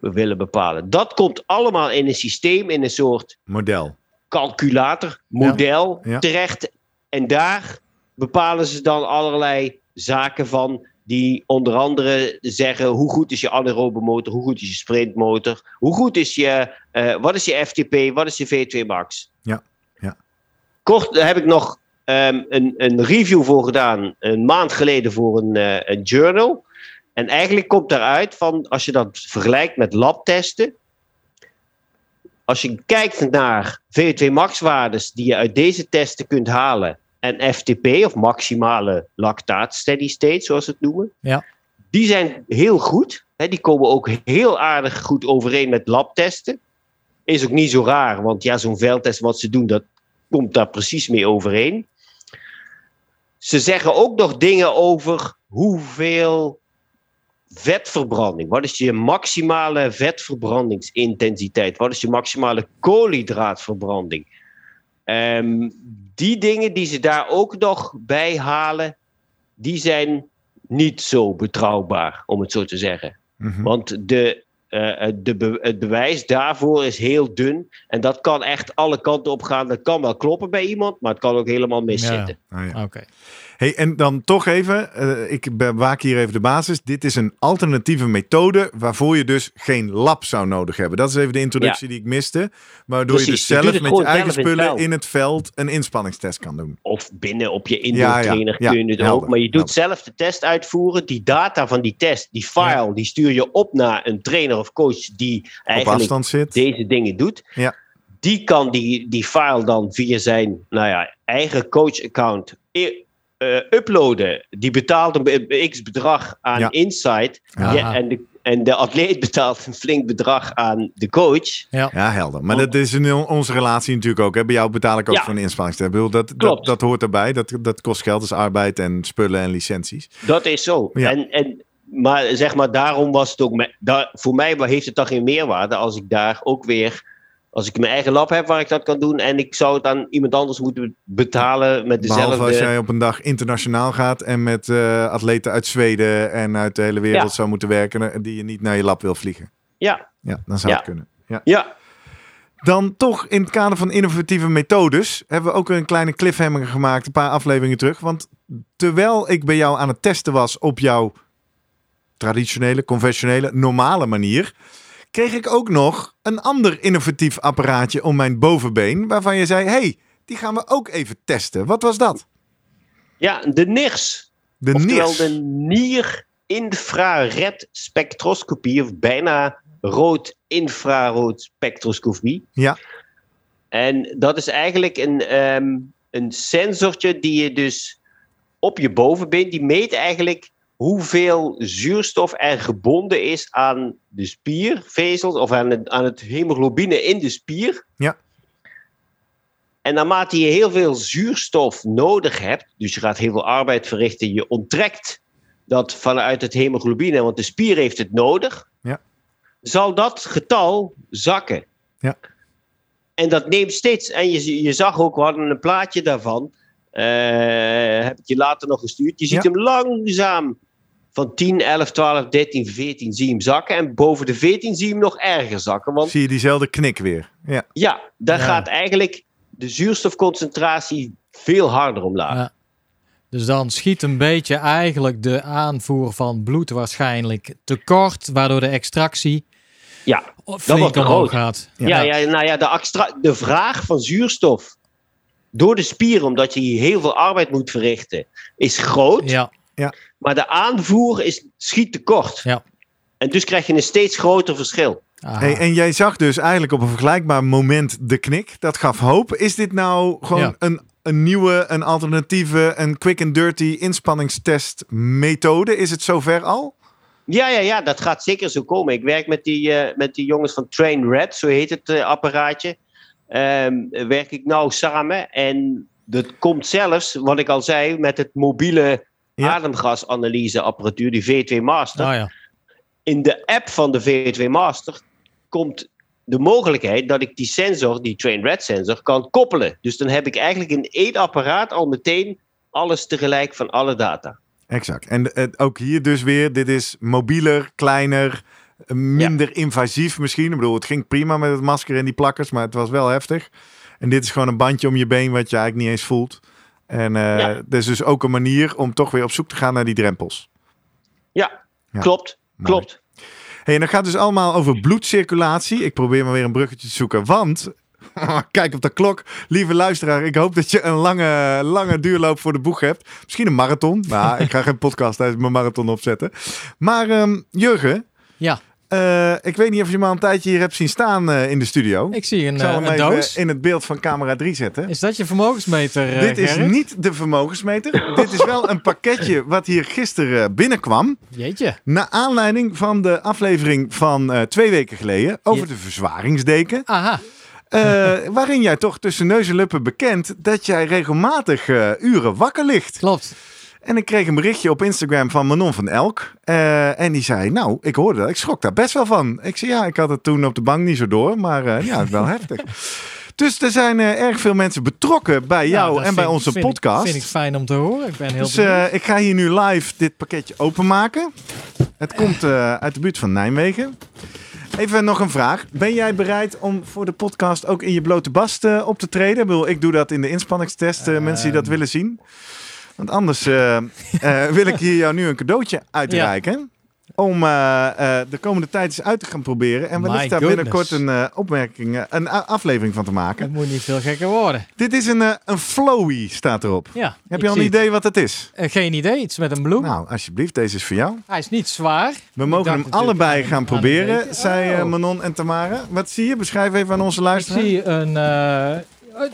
willen bepalen. Dat komt allemaal in een systeem, in een soort Model. calculator, model Ja. terecht. En daar bepalen ze dan allerlei zaken van. Die onder andere zeggen hoe goed is je anaerobe motor, hoe goed is je sprintmotor, hoe goed is je, eh, wat is je FTP, wat is je V2 max. Ja, ja. Kort daar heb ik nog ehm, een, een review voor gedaan, een maand geleden voor een, eh, een journal. En eigenlijk komt daaruit van, als je dat vergelijkt met labtesten, als je kijkt naar VO2 max waardes die je uit deze testen kunt halen en FTP of maximale lactaat steady state zoals ze het noemen, Ja. die zijn heel goed. Hè, die komen ook heel aardig goed overeen met labtesten. Is ook niet zo raar, want ja, zo'n veldtest wat ze doen, dat komt daar precies mee overeen. Ze zeggen ook nog dingen over hoeveel vetverbranding. Wat is je maximale vetverbrandingsintensiteit? Wat is je maximale koolhydraatverbranding? Ehm, die dingen die ze daar ook nog bij halen, die zijn niet zo betrouwbaar, om het zo te zeggen. Mhm. Want de, eh, de be- het bewijs daarvoor is heel dun. En dat kan echt alle kanten op gaan. Dat kan wel kloppen bij iemand, maar het kan ook helemaal miszitten. Ah, ja. Oké. Hey, en dan toch even, eh, ik bewaak hier even de basis. Dit is een alternatieve methode waarvoor je dus geen lab zou nodig hebben. Dat is even de introductie die ik miste. Waardoor je Precies, dus je zelf met je eigen zelf in het spullen in het veld een inspanningstest kan doen. Of binnen op je indoor ja, trainer ja, kun je het helder, ook. Maar je doet helder. zelf de test uitvoeren. Die data van die test, die file, die stuur je op naar een trainer of coach die eigenlijk zit. deze dingen doet. Ja. Die kan die, die file dan via zijn nou ja, eigen coach-account eh, uploaden. Die betaalt een x bedrag aan Ja. Insight. Ja. En, de, en de atleet betaalt een flink bedrag aan de coach. Ja. Ja, helder. Maar dat is in onze relatie natuurlijk ook. Hè? Bij jou betaal ik ook Ja. voor een inspanningstest. Ik bedoel, Dat, dat, Klopt. dat hoort erbij. Dat, dat kost geld, dus arbeid en spullen en licenties. Dat is zo. Ja. En, en, maar zeg maar, daarom was het ook. me- daar, voor mij heeft het dan geen meerwaarde als ik daar ook weer. Als ik mijn eigen lab heb waar ik dat kan doen. En ik zou het aan iemand anders moeten betalen met dezelfde. Behalve als jij op een dag internationaal gaat en met eh, atleten uit Zweden en uit de hele wereld Ja. zou moeten werken. eh, Die je niet naar je lab wil vliegen. Ja, Ja, dan zou Ja. het kunnen. Ja. ja. Dan toch in het kader van innovatieve methodes hebben we ook een kleine cliffhanger gemaakt een paar afleveringen terug. Want terwijl ik bij jou aan het testen was op jouw traditionele, conventionele, normale manier, kreeg ik ook nog een ander innovatief apparaatje om mijn bovenbeen waarvan je zei, hey, die gaan we ook even testen. Wat was dat? ja, de NIRS. De Oftewel NIRS. de nier-infrared spectroscopie. Of bijna rood-infrarood spectroscopie. Ja. En dat is eigenlijk een, ehm, een sensortje die je dus op je bovenbeen, die meet eigenlijk hoeveel zuurstof er gebonden is aan de spiervezels of aan het, aan het hemoglobine in de spier. Ja. En naarmate je heel veel zuurstof nodig hebt, dus je gaat heel veel arbeid verrichten, je onttrekt dat vanuit het hemoglobine, want de spier heeft het nodig, Ja. zal dat getal zakken. Ja. En dat neemt steeds, en je, je zag ook, we hadden een plaatje daarvan, eh, heb ik je later nog gestuurd. Je ziet Ja. hem langzaam van 10, 11, 12, 13, 14 zie je hem zakken. En boven de 14 zie je hem nog erger zakken. Want Zie je diezelfde knik weer. Ja. ja, daar Ja. gaat eigenlijk de zuurstofconcentratie veel harder omlaag. Ja. Dus dan schiet een beetje eigenlijk de aanvoer van bloed waarschijnlijk tekort, waardoor de extractie Ja, flink wordt te omhoog gaat. Ja, ja, nou ja, de, extra, de vraag van zuurstof door de spieren, omdat je hier heel veel arbeid moet verrichten, is groot. Ja, Maar de aanvoer is, schiet tekort. Ja. En dus krijg je een steeds groter verschil. Hey, en jij zag dus eigenlijk op een vergelijkbaar moment de knik. Dat gaf hoop. Is dit nou gewoon Ja. een, een nieuwe, een alternatieve, een quick and dirty inspanningstest methode? Is het zover al? Ja, ja, ja, dat gaat zeker zo komen. Ik werk met die, eh, met die jongens van Train Red, zo heet het eh, apparaatje. Ehm, werk ik nou samen. En dat komt zelfs, wat ik al zei, met het mobiele Ja. ademgasanalyseapparatuur, die V2 Master. Nou ja. In de app van de V2 Master komt de mogelijkheid dat ik die sensor, die Train Red sensor, kan koppelen. Dus dan heb ik eigenlijk in één apparaat al meteen alles tegelijk van alle data. Exact. En eh, ook hier dus weer, dit is mobieler, kleiner, eh, minder invasief misschien. Ik bedoel, het ging prima met het masker en die plakkers, maar het was wel heftig. En dit is gewoon een bandje om je been wat je eigenlijk niet eens voelt. En eh Ja. dat is dus ook een manier om toch weer op zoek te gaan naar die drempels. Ja, Ja. klopt. Mooi. Klopt. Hey, en dat gaat dus allemaal over bloedcirculatie. Ik probeer maar weer een bruggetje te zoeken, want... *laughs* Kijk op de klok. Lieve luisteraar, ik hoop dat je een lange, lange duurloop voor de boeg hebt. Misschien een marathon. Nou, ik ga geen podcast tijdens mijn marathon opzetten. Maar ehm, Jurgen, ja, eh, ik weet niet of je me al een tijdje hier hebt zien staan eh, in de studio. ik zie een, Ik zal eh, hem een even doos. in het beeld van camera 3 zetten. Is dat je vermogensmeter, Dit is Gerrit? niet de vermogensmeter. *laughs* Dit is wel een pakketje wat hier gisteren binnenkwam. Jeetje. Naar aanleiding van de aflevering van twee weken geleden over de verzwaringsdeken. Aha. *laughs* waarin jij toch tussen neus en lippen bekend dat jij regelmatig uren wakker ligt. Klopt. En ik kreeg een berichtje op Instagram van Manon van Elk. eh, en die zei, nou, ik hoorde dat. Ik schrok daar best wel van. Ik zei, ja, ik had het toen op de bank niet zo door. Maar eh, ja, het is wel *laughs* heftig. Dus er zijn eh, erg veel mensen betrokken bij jou Nou, dat en bij onze vind podcast. vind ik fijn om te horen. Ik ben heel Dus benieuwd. ik ga hier nu live dit pakketje openmaken. Het komt uit de buurt van Nijmegen. Even nog een vraag. Ben jij bereid om voor de podcast ook in je blote bast op te treden? Ik, bedoel, ik doe dat in de inspanningstest, mensen die dat Ehm. willen zien. Want anders eh, eh, *laughs* wil ik hier jou nu een cadeautje uitreiken. Om eh, de komende tijd eens uit te gaan proberen. En wellicht My daar goodness. binnenkort een opmerking, een aflevering van te maken. Het moet niet veel gekker worden. Dit is een, een flowy, staat erop. Ja, Heb ik je al een het. idee wat het is? Geen idee, iets met een bloem. Nou, alsjeblieft, deze is voor jou. Hij is niet zwaar. We Ik mogen hem allebei aan- gaan aan proberen, beetje. zei Oh. Manon en Tamara. Wat zie je? Beschrijf even aan onze Ik luisteraar. zie een,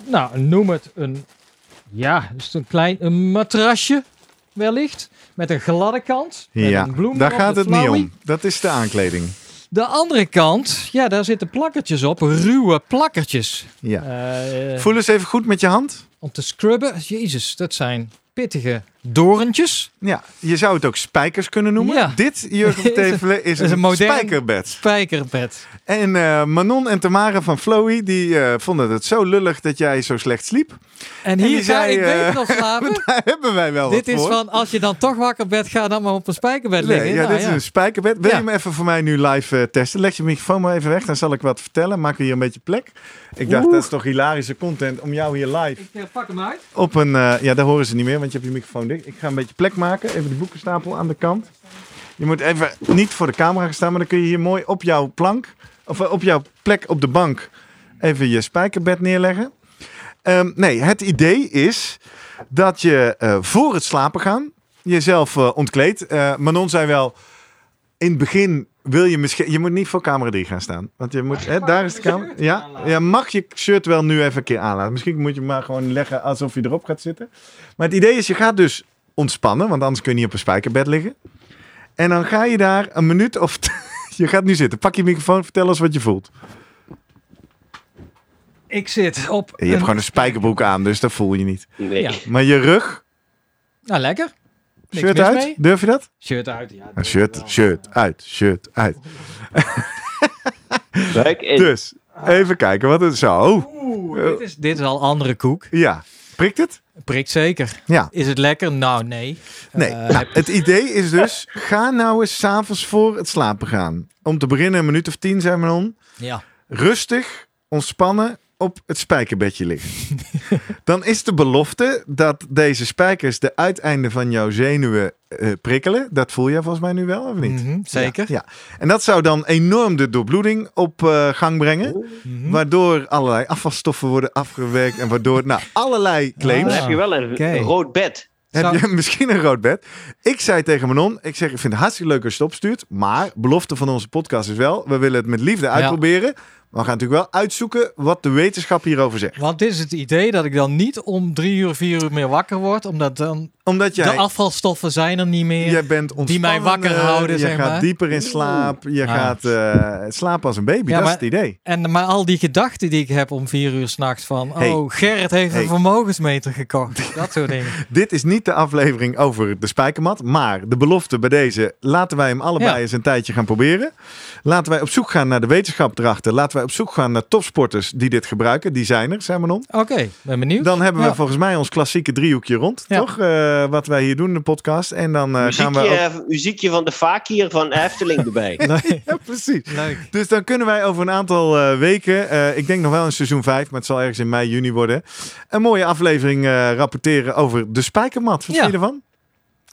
nou, noem het een, ja, dus een klein een matrasje wellicht. Met een gladde kant. Met Ja, een bloem daar gaat het niet om. Dat is de aankleding. De andere kant, ja, daar zitten plakkertjes op. Ruwe plakkertjes. Ja. Eh, Voel eens even goed met je hand. om te scrubben. Jezus, dat zijn pittige dorentjes. Ja, je zou het ook spijkers kunnen noemen. Ja. Dit, Jurgen *laughs* Tevelen, is, is een spijkerbed. Spijkerbed. En eh, Manon en Tamara van Flowy, die eh, vonden het zo lullig dat jij zo slecht sliep. En hier ga zei, ik eh, beter nog slapen. *laughs* Daar hebben wij wel Dit is voor. van, als je dan toch wakker bent, ga dan maar op een spijkerbed liggen. Nee, ja, Nou, dit is een spijkerbed. Wil je hem even voor mij nu live testen? Leg je microfoon maar even weg, dan zal ik wat vertellen. Maken we hier een beetje plek. Ik dacht, Oeh. dat is toch hilarische content om jou hier live Ik eh, pak hem uit. op een... eh, ja, daar horen ze niet meer, want je hebt je microfoon dicht. Ik ga een beetje plek maken. Even de boekenstapel aan de kant. Je moet even niet voor de camera gaan staan, maar dan kun je hier mooi op jouw plank... of eh, op jouw plek op de bank even je spijkerbed neerleggen. Ehm, nee, het idee is dat je voor het slapen gaan jezelf ontkleedt. Manon zei wel, in het begin wil je misschien... Je moet niet voor camera 3 gaan staan. Want je moet... Hè, daar is de camera. *laughs* Ja, ja, mag je shirt wel nu even een keer aanlaten. Misschien moet je hem maar gewoon leggen alsof je erop gaat zitten. Maar het idee is, je gaat dus ontspannen. Want anders kun je niet op een spijkerbed liggen. En dan ga je daar een minuut of... *laughs* je gaat nu zitten. Pak je microfoon, vertel eens wat je voelt. Ik zit op Je hebt gewoon een spijkerbroek aan, dus dat voel je niet. Nee. Ja. Maar je rug, Nou, lekker. Niks Shirt uit? mee. Durf je dat? Shirt uit, ja. Ah, shirt, shirt uit, shirt uit. *laughs* Leuk. En Dus, even kijken wat het zo. Oeh, dit is, dit is al andere koek. Ja, prikt het? Prikt zeker. Ja. Is het lekker? Nou, nee. Nee, Eh, nou, het idee is dus, ga nou eens s'avonds voor het slapen gaan. Om te beginnen een minuut of tien, zei Manon. ja. Rustig, ontspannen op het spijkerbedje liggen. *laughs* Dan is de belofte dat deze spijkers de uiteinden van jouw zenuwen eh, prikkelen. Dat voel jij volgens mij nu wel, of niet? Mhm, zeker. Ja, en dat zou dan enorm de doorbloeding op eh, gang brengen. Mhm. Waardoor allerlei afvalstoffen worden afgewerkt. En waardoor, nou, allerlei claims. dan heb je wel een, rood bed. Heb je *laughs* misschien een rood bed? Ik zei tegen Manon, ik zeg, ik vind het hartstikke leuk als je het opstuurt. Maar belofte van onze podcast is wel, we willen het met liefde uitproberen. Maar we gaan natuurlijk wel uitzoeken wat de wetenschap hierover zegt. Want dit is het idee dat ik dan niet om drie uur, vier uur meer wakker word. Omdat dan Omdat jij, de afvalstoffen zijn er niet meer. jij bent die mij wakker houden, Je zeg gaat maar. dieper in slaap. Je Ah. gaat eh, slapen als een baby. Ja, dat is maar- het idee. En maar al die gedachten die ik heb om vier uur s'nachts van... Hey. Oh, Gerrit heeft Hey. een vermogensmeter gekocht. Dat soort dingen. *laughs* Dit is niet de aflevering over de spijkermat. Maar de belofte bij deze, laten wij hem allebei Ja. eens een tijdje gaan proberen. Laten wij op zoek gaan naar de wetenschap erachter. Laten wij op zoek gaan naar topsporters die dit gebruiken. Die zijn er, zijn Manon. Oké, ben benieuwd. Dan hebben we Ja. volgens mij ons klassieke driehoekje rond, Ja. toch? Eh, wat wij hier doen in de podcast. En dan eh, gaan we Muziekje, ook... muziekje van de Fakir van Efteling erbij. *laughs* Ja, precies. Leuk. Dus dan kunnen wij over een aantal eh, weken, eh, ik denk nog wel in seizoen 5, maar het zal ergens in mei, juni worden, een mooie aflevering eh, rapporteren over de spijkermat. Wat Ja. vind je ervan?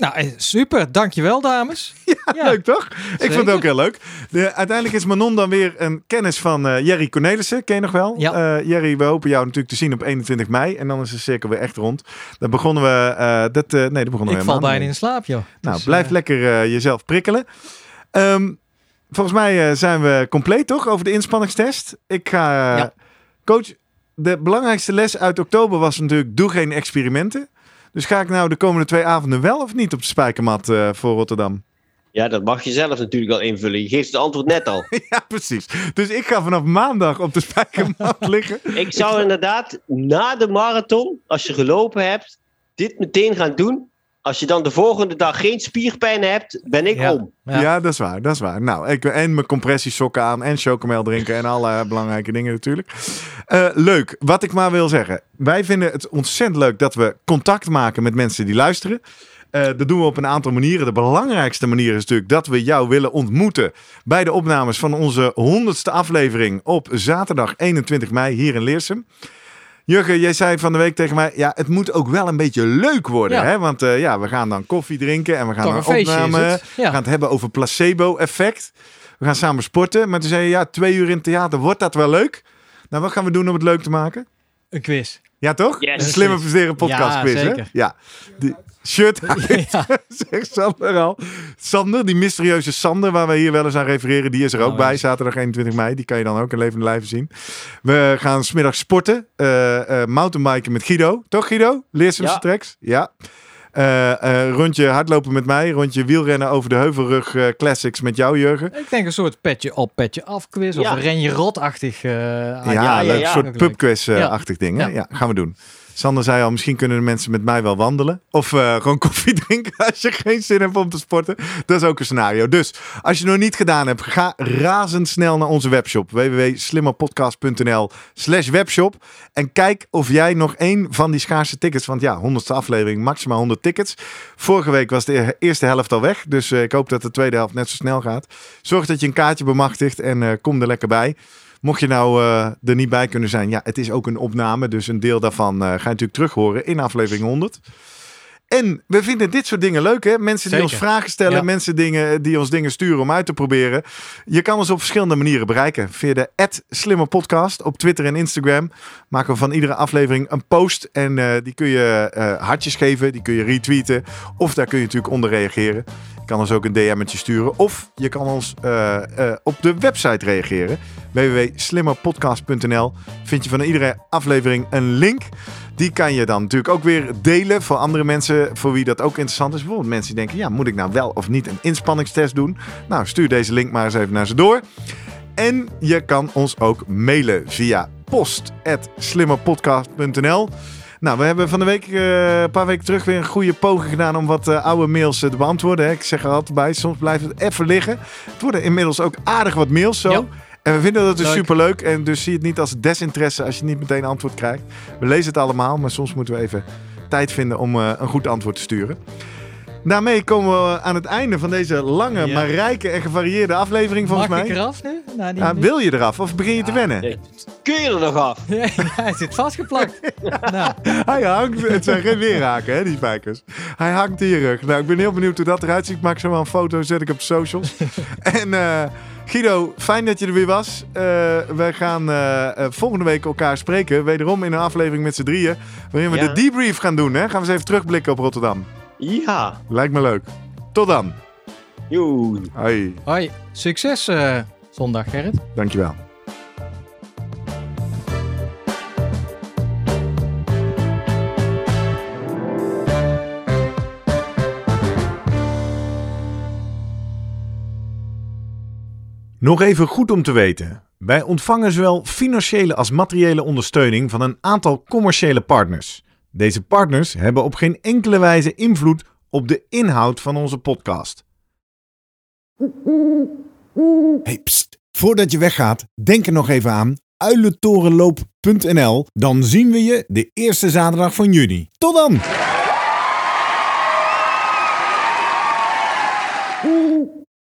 Nou, eh, super. Dankjewel, dames. *laughs* Ja. Leuk toch? Ik vond het ook heel leuk. De, uiteindelijk is Manon dan weer een kennis van eh, Jerry Cornelissen. Ken je nog wel? Ja. Eh, Jerry, we hopen jou natuurlijk te zien op 21 mei. En dan is de cirkel weer echt rond. Dan begonnen we... eh, dat, nee, dat begonnen Ik we val bijna in slaap, joh. Nou, Dus, blijf lekker jezelf prikkelen. Ehm, volgens mij zijn we compleet, toch? Over de inspanningstest. Ik ga... Ja. Coach, de belangrijkste les uit oktober was natuurlijk... Doe geen experimenten. Dus ga ik nou de komende twee avonden wel of niet op de spijkermat eh, voor Rotterdam? Ja, dat mag je zelf natuurlijk al invullen. Je geeft het antwoord net al. *laughs* Ja, precies. Dus ik ga vanaf maandag op de spijkermat *laughs* liggen. Ik zou inderdaad na de marathon, als je gelopen hebt, dit meteen gaan doen. Als je dan de volgende dag geen spierpijn hebt, ben ik Ja. om. Ja. Ja. dat is waar. Dat is waar. Nou, ik, en mijn compressiesokken aan en chocomel drinken en alle *laughs* belangrijke dingen natuurlijk. Eh, leuk. Wat ik maar wil zeggen. Wij vinden het ontzettend leuk dat we contact maken met mensen die luisteren. Eh, dat doen we op een aantal manieren. De belangrijkste manier is natuurlijk dat we jou willen ontmoeten bij de opnames van onze honderdste aflevering op zaterdag 21 mei hier in Leersum. Jurgen, jij zei van de week tegen mij, ja, het moet ook wel een beetje leuk worden. Ja. Hè? Want eh, ja, we gaan dan koffie drinken en we gaan Toch een opname. We gaan het hebben over placebo-effect. We gaan samen sporten. Maar toen zei je, ja, twee uur in het theater, wordt dat wel leuk? Nou, wat gaan we doen om het leuk te maken? Een quiz. Ja, toch? Yes. Een slimme presteren podcast Ja, quiz, hè? Ja. Die shirt *laughs* uit, Ja. *laughs* zegt Sander al. Sander, die mysterieuze Sander, waar we hier wel eens aan refereren, die is er ook Oh, bij, ja. zaterdag 21 mei. Die kan je dan ook in levende lijven zien. We gaan smiddags sporten, eh eh mountainbiken met Guido. Toch Guido? Leersumse Ja. tracks? Ja. Eh, eh, rondje hardlopen met mij, rondje wielrennen over de Heuvelrug eh, Classics met jou, Jurgen. Ik denk een soort petje op, petje af quiz. Of Ja. een ren je rot-achtig. eh, ja, ja, leuk. ja. Een soort pubquiz-achtig ding. Hè? Ja. gaan we doen. Sander zei al, misschien kunnen de mensen met mij wel wandelen. Of eh, gewoon *laughs* koffie drinken als je geen zin hebt om te sporten. Dat is ook een scenario. Dus als je het nog niet gedaan hebt, ga razendsnel naar onze webshop. www.slimmerpodcast.nl slash webshop. En kijk of jij nog één van die schaarse tickets... Want ja, 100ste aflevering, maximaal 100 tickets. Vorige week was de eerste helft al weg. Dus eh, ik hoop dat de tweede helft net zo snel gaat. Zorg dat je een kaartje bemachtigt en eh, kom er lekker bij. Mocht je nou eh, er niet bij kunnen zijn, ja, het is ook een opname. Dus een deel daarvan eh, ga je natuurlijk terug horen in aflevering 100. En we vinden dit soort dingen leuk, hè? Mensen die Zeker. ons vragen stellen, Ja. mensen dingen, die ons dingen sturen om uit te proberen. Je kan ons op verschillende manieren bereiken. Via de slimme podcast op Twitter en Instagram maken we van iedere aflevering een post. En eh, die kun je eh, hartjes geven, die kun je retweeten. Of daar kun je natuurlijk onder reageren. Je kan ons ook een DM'tje sturen. Of je kan ons eh, eh, op de website reageren. www.slimmerpodcast.nl Vind je van iedere aflevering een link. Die kan je dan natuurlijk ook weer delen voor andere mensen voor wie dat ook interessant is. Bijvoorbeeld mensen die denken, ja, moet ik nou wel of niet een inspanningstest doen? Nou, stuur deze link maar eens even naar ze door. En je kan ons ook mailen via post.slimmerpodcast.nl Nou, we hebben van de week, eh, een paar weken terug weer een goede poging gedaan om wat eh, oude mails eh, te beantwoorden. Ik zeg er altijd bij, soms blijft het even liggen. Het worden inmiddels ook aardig wat mails zo. En we vinden dat dus Leuk. superleuk. En dus zie het niet als desinteresse als je niet meteen antwoord krijgt. We lezen het allemaal, maar soms moeten we even tijd vinden om eh, een goed antwoord te sturen. Daarmee komen we aan het einde van deze lange, Ja. maar rijke en gevarieerde aflevering volgens Mag mij. ik eraf nu? Nou, die- wil je eraf of begin je te wennen? Nee. Kun je er nog af? *laughs* Ja, hij zit vastgeplakt. *laughs* nou, Hij hangt, het zijn geen weerhaken, hè, die spijkers. Hij hangt in je rug. Nou, ik ben heel benieuwd hoe dat eruit ziet. Ik maak zo wel een foto, zet ik op de socials. *laughs* en eh, Guido, fijn dat je er weer was. Eh, wij gaan eh, eh, volgende week elkaar spreken. Wederom in een aflevering met z'n drieën. Waarin we Ja. de debrief gaan doen. Hè? Gaan we eens even terugblikken op Rotterdam. Ja. Lijkt me leuk. Tot dan. Joe. Hoi, hoi. Succes eh, zondag, Gerrit. dankjewel. Nog even goed om te weten. Wij ontvangen zowel financiële als materiële ondersteuning van een aantal commerciële partners. Deze partners hebben op geen enkele wijze invloed op de inhoud van onze podcast. Hey, pst. Voordat je weggaat, denk er nog even aan uilentorenloop.nl. Dan zien we je de eerste zaterdag van juni. Tot dan!